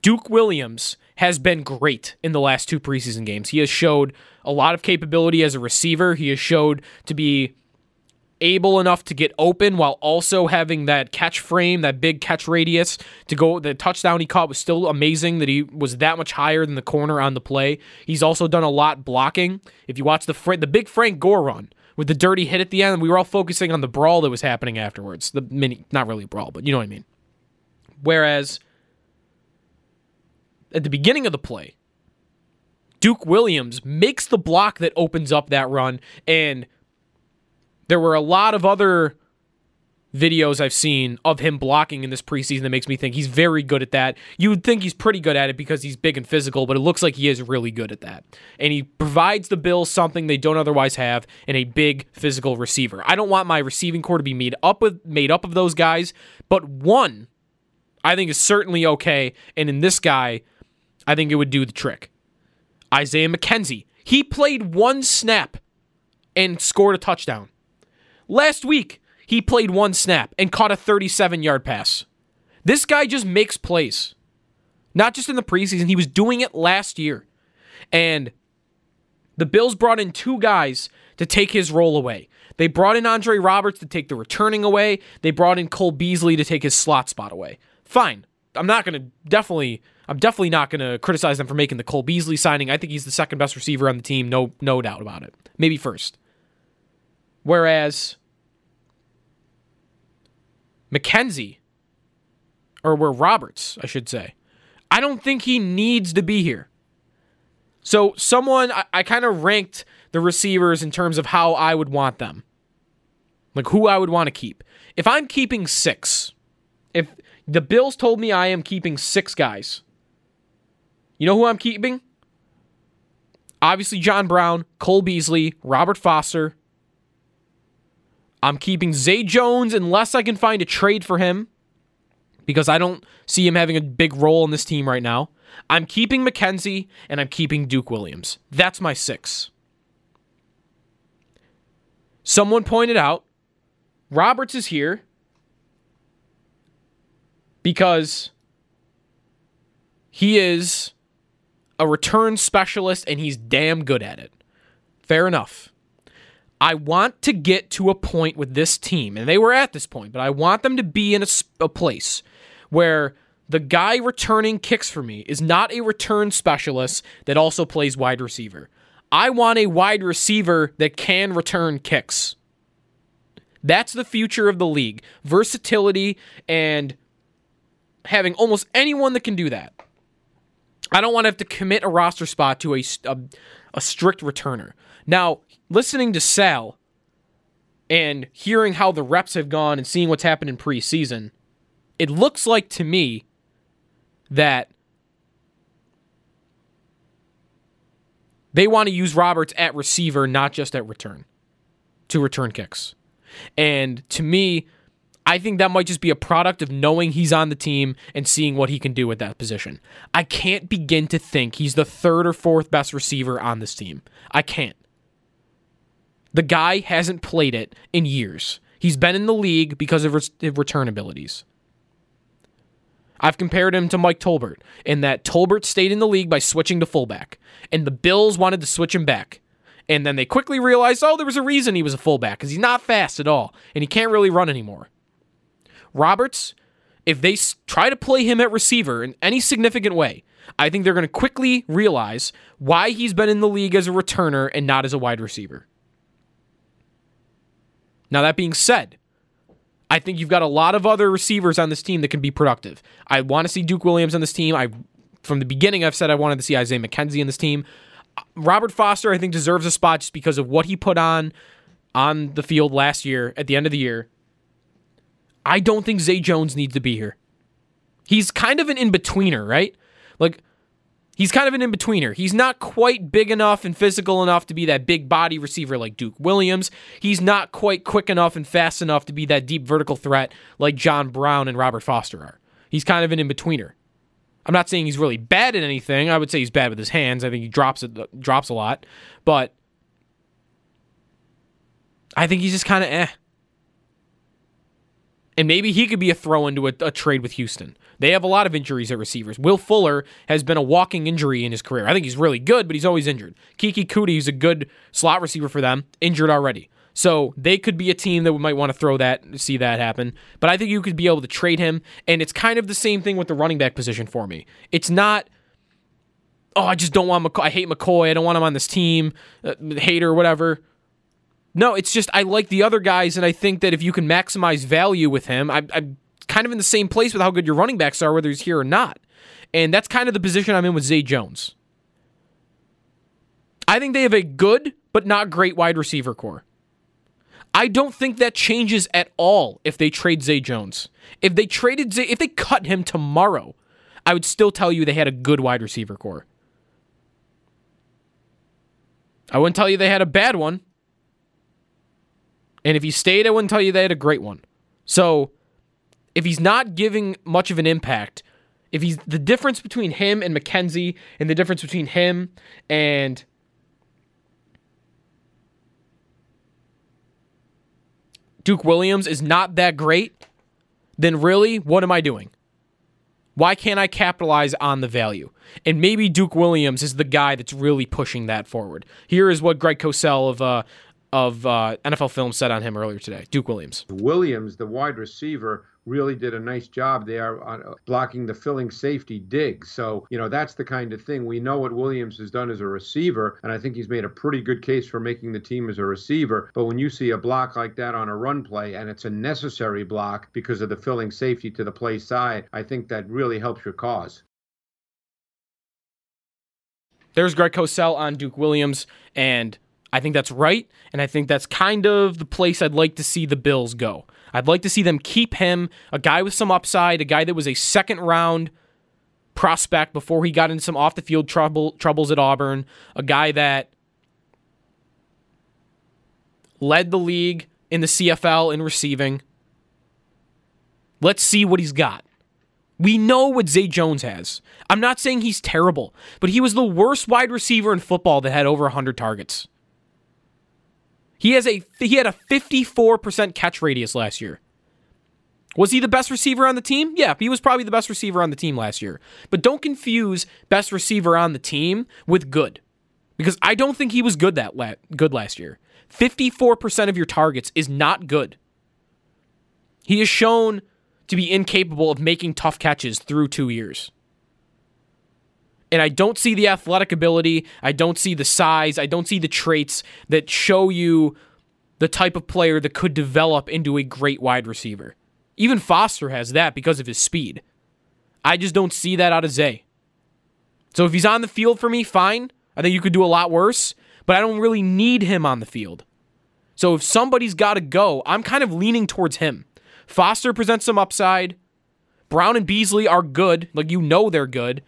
Duke Williams has been great in the last two preseason games. He has showed a lot of capability as a receiver. He has showed to be able enough to get open while also having that catch frame, that big catch radius to go. The touchdown he caught was still amazing that he was that much higher than the corner on the play. He's also done a lot blocking. If you watch the the big Frank Gore run with the dirty hit at the end, we were all focusing on the brawl that was happening afterwards. The mini, not really a brawl, but you know what I mean. Whereas at the beginning of the play, Duke Williams makes the block that opens up that run and there were a lot of other videos I've seen of him blocking in this preseason that makes me think he's very good at that. You would think he's pretty good at it because he's big and physical, but it looks like he is really good at that. And he provides the Bills something they don't otherwise have in a big physical receiver. I don't want my receiving corps to be made up with made up of those guys, but one I think is certainly okay, and in this guy, I think it would do the trick. Isaiah McKenzie. He played one snap and scored a touchdown. Last week, he played one snap and caught a 37 yard pass. This guy just makes plays. Not just in the preseason, he was doing it last year. And the Bills brought in two guys to take his role away. They brought in Andre Roberts to take the returning away. They brought in Cole Beasley to take his slot spot away. Fine. I'm not going to definitely I'm definitely not going to criticize them for making the Cole Beasley signing. I think he's the second best receiver on the team, no no doubt about it. Maybe first. Whereas McKenzie or where Roberts, I should say. I don't think he needs to be here. So someone I, I kind of ranked the receivers in terms of how I would want them. Like who I would want to keep. If I'm keeping six, if the Bills told me I am keeping six guys, you know who I'm keeping? Obviously, John Brown, Cole Beasley, Robert Foster. I'm keeping Zay Jones unless I can find a trade for him because I don't see him having a big role in this team right now. I'm keeping McKenzie and I'm keeping Duke Williams. That's my six. Someone pointed out Roberts is here because he is a return specialist and he's damn good at it. Fair enough. I want to get to a point with this team, and they were at this point, but I want them to be in a, a place where the guy returning kicks for me is not a return specialist that also plays wide receiver. I want a wide receiver that can return kicks. That's the future of the league. Versatility and having almost anyone that can do that. I don't want to have to commit a roster spot to a, a, a strict returner. Now, listening to Sal and hearing how the reps have gone and seeing what's happened in preseason, it looks like to me that they want to use Roberts at receiver, not just at return, to return kicks. And to me, I think that might just be a product of knowing he's on the team and seeing what he can do at that position. I can't begin to think he's the third or fourth best receiver on this team. I can't. The guy hasn't played it in years. He's been in the league because of his return abilities. I've compared him to Mike Tolbert in that Tolbert stayed in the league by switching to fullback, and the Bills wanted to switch him back. And then they quickly realized, oh, there was a reason he was a fullback because he's not fast at all, and he can't really run anymore. Roberts, if they try to play him at receiver in any significant way, I think they're going to quickly realize why he's been in the league as a returner and not as a wide receiver. Now, that being said, I think you've got a lot of other receivers on this team that can be productive. I want to see Duke Williams on this team. I from the beginning I've said I wanted to see Isaiah McKenzie in this team. Uh, Robert Foster I think deserves a spot just because of what he put on on the field last year at the end of the year. I don't think Zay Jones needs to be here. He's kind of an in-betweener, right? Like He's kind of an in betweener. He's not quite big enough and physical enough to be that big body receiver like Duke Williams. He's not quite quick enough and fast enough to be that deep vertical threat like John Brown and Robert Foster are. He's kind of an in betweener. I'm not saying he's really bad at anything. I would say he's bad with his hands. I think he drops it drops a lot, but I think he's just kind of eh. And maybe he could be a throw into a, a trade with Houston. They have a lot of injuries at receivers. Will Fuller has been a walking injury in his career. I think he's really good, but he's always injured. Keke Coutee is a good slot receiver for them, injured already. So they could be a team that might want to throw that, see that happen. But I think you could be able to trade him. And it's kind of the same thing with the running back position for me. It's not, oh, I just don't want McCoy. I hate McCoy. I don't want him on this team. Uh, hater, whatever. No, it's just I like the other guys, and I think that if you can maximize value with him, I, I'm kind of in the same place with how good your running backs are, whether he's here or not. And that's kind of the position I'm in with Zay Jones. I think they have a good but not great wide receiver corps. I don't think that changes at all if they trade Zay Jones. If they traded Zay, if they cut him tomorrow, I would still tell you they had a good wide receiver corps. I wouldn't tell you they had a bad one. And if he stayed, I wouldn't tell you they had a great one. So if he's not giving much of an impact, if he's the difference between him and McKenzie and the difference between him and Duke Williams is not that great, then really, what am I doing? Why can't I capitalize on the value? And maybe Duke Williams is the guy that's really pushing that forward. Here is what Greg Cosell of uh, of uh, NFL Film said on him earlier today. Duke Williams. Williams, the wide receiver, really did a nice job there on uh, blocking the filling safety dig. So, you know, that's the kind of thing. We know what Williams has done as a receiver, and I think he's made a pretty good case for making the team as a receiver. But when you see a block like that on a run play, and it's a necessary block because of the filling safety to the play side, I think that really helps your cause. There's Greg Cosell on Duke Williams, and I think that's right, and I think that's kind of the place I'd like to see the Bills go. I'd like to see them keep him, a guy with some upside, a guy that was a second round prospect before he got into some off the field trouble troubles at Auburn, a guy that led the league in the CFL in receiving. Let's see what he's got. We know what Zay Jones has. I'm not saying he's terrible, but he was the worst wide receiver in football that had over 100 targets. He has a he had a 54% catch radius last year. Was he the best receiver on the team? Yeah, he was probably the best receiver on the team last year. But don't confuse best receiver on the team with good. Because I don't think he was good that la- good last year. 54% of your targets is not good. He is shown to be incapable of making tough catches through 2 years and I don't see the athletic ability, I don't see the size, I don't see the traits that show you the type of player that could develop into a great wide receiver. Even Foster has that because of his speed. I just don't see that out of Zay. So if he's on the field for me, fine. I think you could do a lot worse, but I don't really need him on the field. So if somebody's got to go, I'm kind of leaning towards him. Foster presents some upside. Brown and Beasley are good, like you know they're good.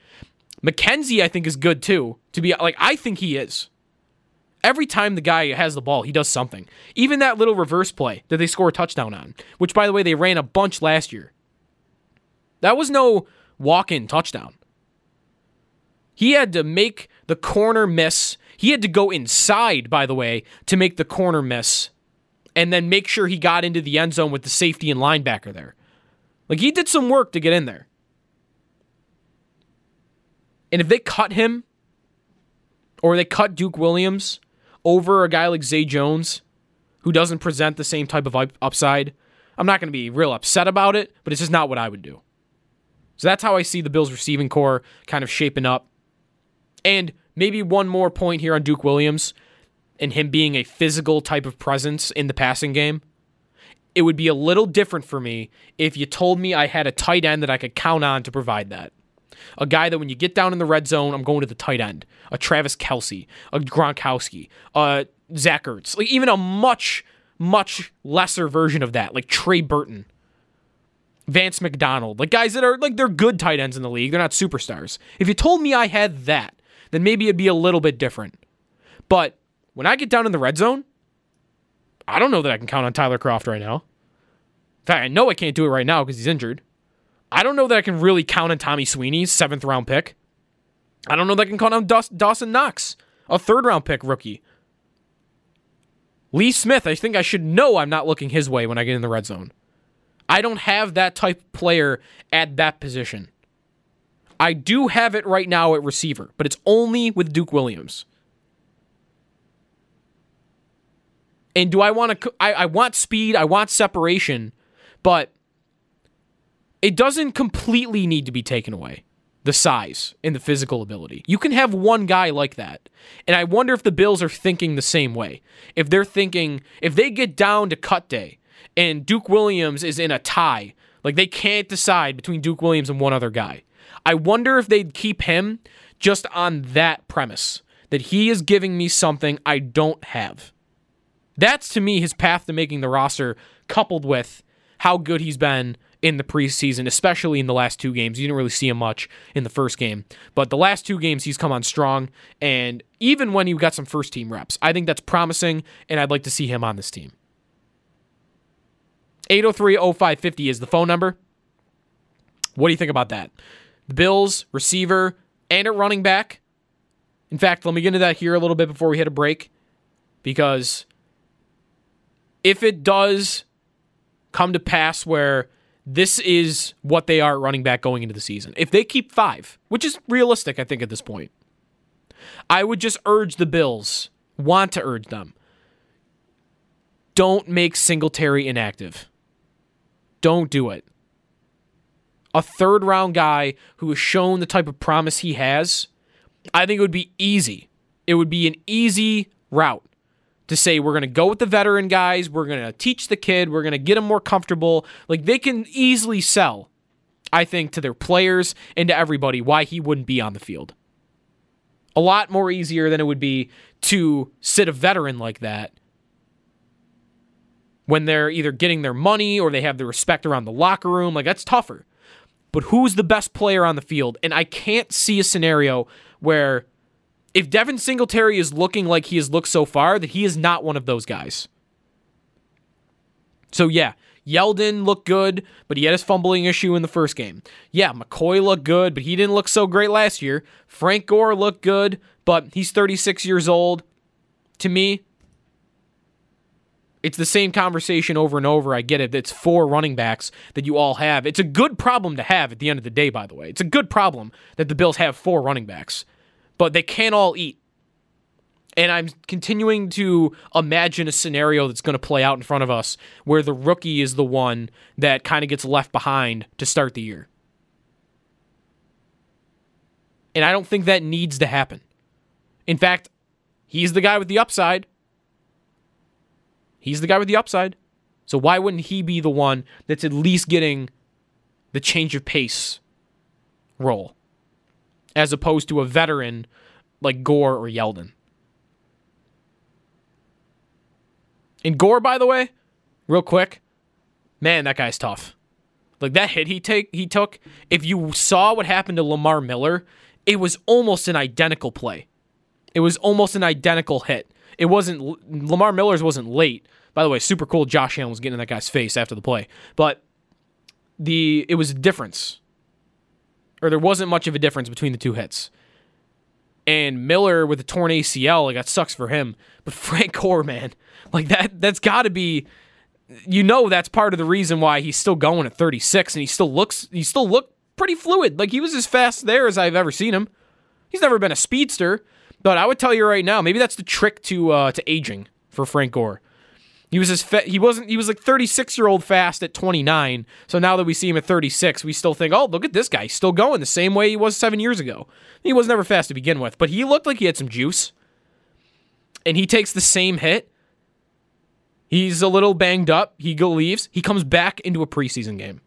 McKenzie, I think, is good too. To be like, I think he is. Every time the guy has the ball, he does something. Even that little reverse play that they score a touchdown on, which, by the way, they ran a bunch last year. That was no walk in touchdown. He had to make the corner miss. He had to go inside, by the way, to make the corner miss and then make sure he got into the end zone with the safety and linebacker there. Like, he did some work to get in there. And if they cut him or they cut Duke Williams over a guy like Zay Jones, who doesn't present the same type of upside, I'm not going to be real upset about it, but it's just not what I would do. So that's how I see the Bills receiving corps kind of shaping up. And maybe one more point here on Duke Williams and him being a physical type of presence in the passing game. It would be a little different for me if you told me I had a tight end that I could count on to provide that. A guy that when you get down in the red zone, I'm going to the tight end. A Travis Kelce, a Gronkowski, a Zach Ertz. Like even a much, much lesser version of that, like Trey Burton. Vance McDonald, like guys that are like they're good tight ends in the league. They're not superstars. If you told me I had that, then maybe it'd be a little bit different. But when I get down in the red zone, I don't know that I can count on Tyler Kroft right now. In fact, I know I can't do it right now because he's injured. I don't know that I can really count on Tommy Sweeney's seventh round pick. I don't know that I can count on Dawson Knox, a third round pick rookie. Lee Smith, I think I should know I'm not looking his way when I get in the red zone. I don't have that type of player at that position. I do have it right now at receiver, but it's only with Duke Williams. And do I want to? I, I want speed. I want separation, but it doesn't completely need to be taken away the size and the physical ability. You can have one guy like that. And I wonder if the Bills are thinking the same way. If they're thinking, if they get down to cut day and Duke Williams is in a tie, like they can't decide between Duke Williams and one other guy. I wonder if they'd keep him just on that premise that he is giving me something I don't have. That's to me his path to making the roster, coupled with how good he's been in the preseason, especially in the last two games. You didn't really see him much in the first game, but the last two games he's come on strong. And even when he got some first team reps, I think that's promising, and I'd like to see him on this team. 803 0550 is the phone number. What do you think about that? The Bills, receiver, and a running back. In fact, let me get into that here a little bit before we hit a break. Because if it does come to pass where this is what they are running back going into the season. If they keep five, which is realistic, I think, at this point, I would just urge the Bills, want to urge them, don't make Singletary inactive. Don't do it. A third round guy who has shown the type of promise he has, I think it would be easy. It would be an easy route to say we're going to go with the veteran guys, we're going to teach the kid, we're going to get him more comfortable. Like they can easily sell, I think, to their players and to everybody why he wouldn't be on the field. A lot more easier than it would be to sit a veteran like that when they're either getting their money or they have the respect around the locker room. Like that's tougher. But who's the best player on the field? And I can't see a scenario where if Devin Singletary is looking like he has looked so far, that he is not one of those guys. So yeah, Yeldon looked good, but he had his fumbling issue in the first game. Yeah, McCoy looked good, but he didn't look so great last year. Frank Gore looked good, but he's 36 years old. To me, it's the same conversation over and over. I get it. It's four running backs that you all have. It's a good problem to have at the end of the day, by the way. It's a good problem that the Bills have four running backs but they can't all eat. And I'm continuing to imagine a scenario that's going to play out in front of us where the rookie is the one that kind of gets left behind to start the year. And I don't think that needs to happen. In fact, he's the guy with the upside. He's the guy with the upside. So why wouldn't he be the one that's at least getting the change of pace role? As opposed to a veteran like Gore or Yeldon. And Gore, by the way, real quick, man, that guy's tough. Like that hit he take he took. If you saw what happened to Lamar Miller, it was almost an identical play. It was almost an identical hit. It wasn't Lamar Miller's wasn't late. By the way, super cool. Josh Allen was getting in that guy's face after the play, but the it was a difference or there wasn't much of a difference between the two hits. And Miller with a torn ACL, like that sucks for him. But Frank Gore, man, like that that's got to be you know that's part of the reason why he's still going at 36 and he still looks he still looked pretty fluid. Like he was as fast there as I've ever seen him. He's never been a speedster, but I would tell you right now, maybe that's the trick to uh, to aging for Frank Gore. He was as fa- he wasn't he was like 36 year old fast at 29. So now that we see him at 36, we still think, oh, look at this guy, he's still going the same way he was seven years ago. He was never fast to begin with, but he looked like he had some juice. And he takes the same hit. He's a little banged up. He leaves. He comes back into a preseason game.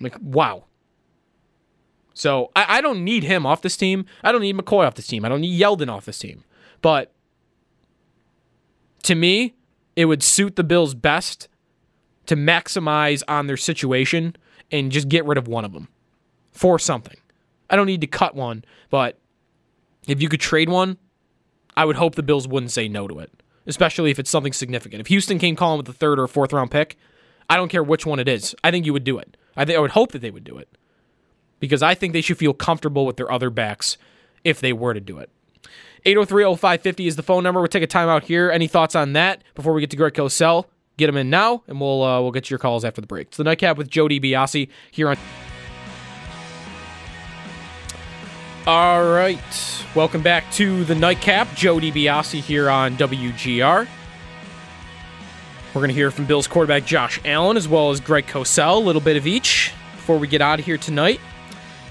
like, wow. So I, I don't need him off this team. I don't need McCoy off this team. I don't need Yeldon off this team. But to me, it would suit the Bills best to maximize on their situation and just get rid of one of them for something. I don't need to cut one, but if you could trade one, I would hope the Bills wouldn't say no to it, especially if it's something significant. If Houston came calling with a third or fourth round pick, I don't care which one it is. I think you would do it. I think I would hope that they would do it because I think they should feel comfortable with their other backs if they were to do it. 803-0550 is the phone number. We'll take a timeout here. Any thoughts on that before we get to Greg Cosell? Get them in now, and we'll uh, we'll get to your calls after the break. It's the Nightcap with Jody DiBiase here on. All right, welcome back to the Nightcap. Jody DiBiase here on WGR. We're going to hear from Bills quarterback Josh Allen as well as Greg Cosell, a little bit of each before we get out of here tonight.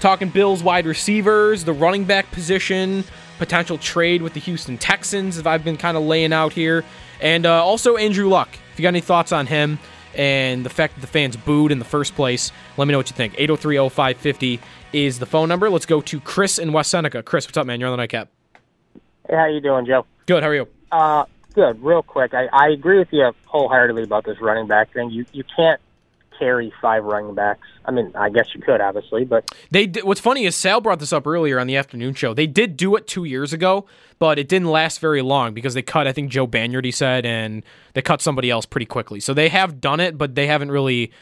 Talking Bills wide receivers, the running back position, potential trade with the Houston Texans, if I've been kind of laying out here. And uh, also Andrew Luck. If you got any thoughts on him and the fact that the fans booed in the first place, let me know what you think. 803-0550 is the phone number. Let's go to Chris in West Seneca. Chris, what's up, man? You're on the nightcap. Hey, how you doing, Joe? Good. How are you? Uh, good. Real quick, I, I agree with you wholeheartedly about this running back thing. You you can't carry five running backs. I mean, I guess you could, obviously, but they. Did, what's funny is Sal brought this up earlier on the afternoon show. They did do it two years ago, but it didn't last very long because they cut. I think Joe Banyard, he said, and they cut somebody else pretty quickly. So they have done it, but they haven't really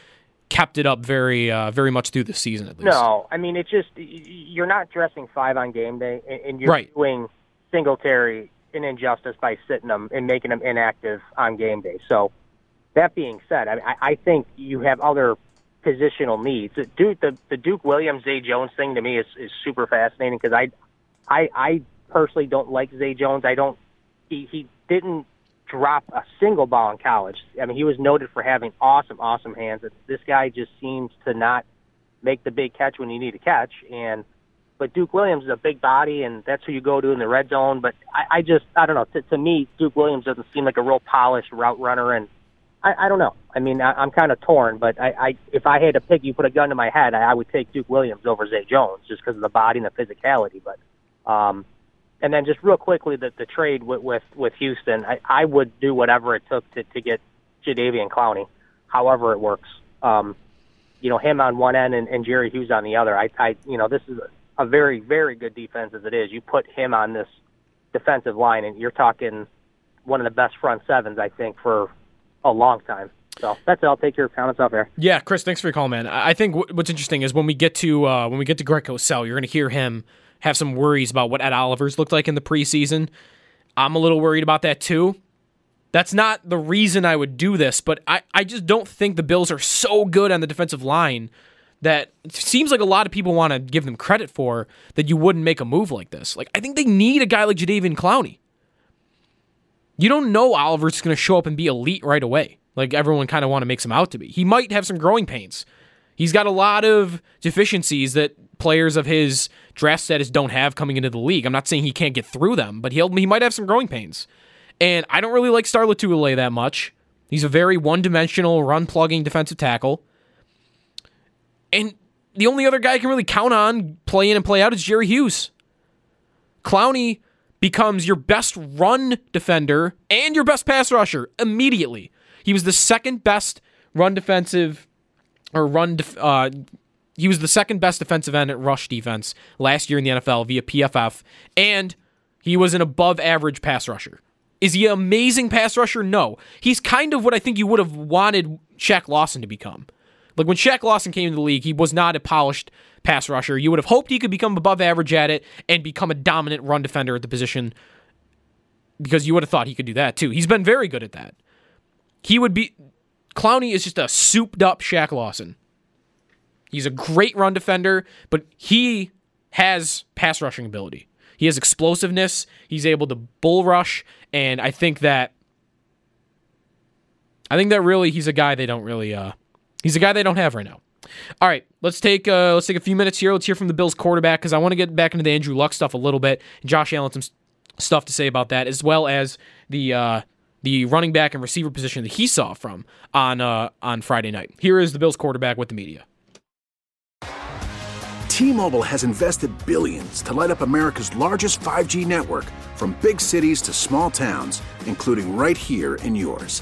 kept it up very, uh, very much through the season at least. No, I mean it's just you're not dressing five on game day, and you're right. doing Singletary an injustice by sitting them and making them inactive on game day. So that being said, I, I think you have other positional needs. Duke, the, the Duke Williams Zay Jones thing to me is, is super fascinating because I, I, I personally don't like Zay Jones. I don't. He he didn't drop a single ball in college. I mean, he was noted for having awesome, awesome hands. This guy just seems to not make the big catch when you need to catch. And but Duke Williams is a big body, and that's who you go to in the red zone. But I, I just I don't know. To, to me, Duke Williams doesn't seem like a real polished route runner, and I, I don't know. I mean, I, I'm kind of torn. But I, I if I had to pick, you put a gun to my head, I, I would take Duke Williams over Zay Jones just because of the body and the physicality. But um, and then just real quickly, the, the trade with with, with Houston, I, I would do whatever it took to, to get Jadeveon Clowney, however it works. Um, you know, him on one end and, and Jerry Hughes on the other. I, I, you know, this is a very, very good defense as it is. You put him on this defensive line, and you're talking one of the best front sevens, I think, for a long time. So that's it. I'll take your comments off there. Yeah, Chris, thanks for your call, man. I think what's interesting is when we get to uh, when we get to Greg Cosell, you're going to hear him have some worries about what Ed Oliver's looked like in the preseason. I'm a little worried about that too. That's not the reason I would do this, but I, I just don't think the Bills are so good on the defensive line that seems like a lot of people want to give them credit for that you wouldn't make a move like this. Like I think they need a guy like Jadeveon Clowney. You don't know Oliver's going to show up and be elite right away. Like everyone kind of want to make him out to be. He might have some growing pains. He's got a lot of deficiencies that players of his draft status don't have coming into the league. I'm not saying he can't get through them, but he'll he might have some growing pains. And I don't really like Star that much. He's a very one-dimensional run plugging defensive tackle. And the only other guy I can really count on play in and play out is Jerry Hughes. Clowney becomes your best run defender and your best pass rusher immediately. He was the second best run defensive or run def, uh, he was the second best defensive end at rush defense last year in the NFL via PFF, and he was an above average pass rusher. Is he an amazing pass rusher? No. He's kind of what I think you would have wanted Shaq Lawson to become. Like when Shaq Lawson came into the league, he was not a polished pass rusher. You would have hoped he could become above average at it and become a dominant run defender at the position because you would have thought he could do that too. He's been very good at that. He would be. Clowney is just a souped up Shaq Lawson. He's a great run defender, but he has pass rushing ability. He has explosiveness. He's able to bull rush, and I think that I think that really he's a guy they don't really uh he's a guy they don't have right now. All right, let's take uh let's take a few minutes here. Let's hear from the Bills quarterback because I want to get back into the Andrew Luck stuff a little bit. Josh Allen some stuff to say about that as well as the uh the running back and receiver position that he saw from on uh on Friday night. Here is the Bills quarterback with the media. T-Mobile has invested billions to light up America's largest 5G network from big cities to small towns, including right here in yours.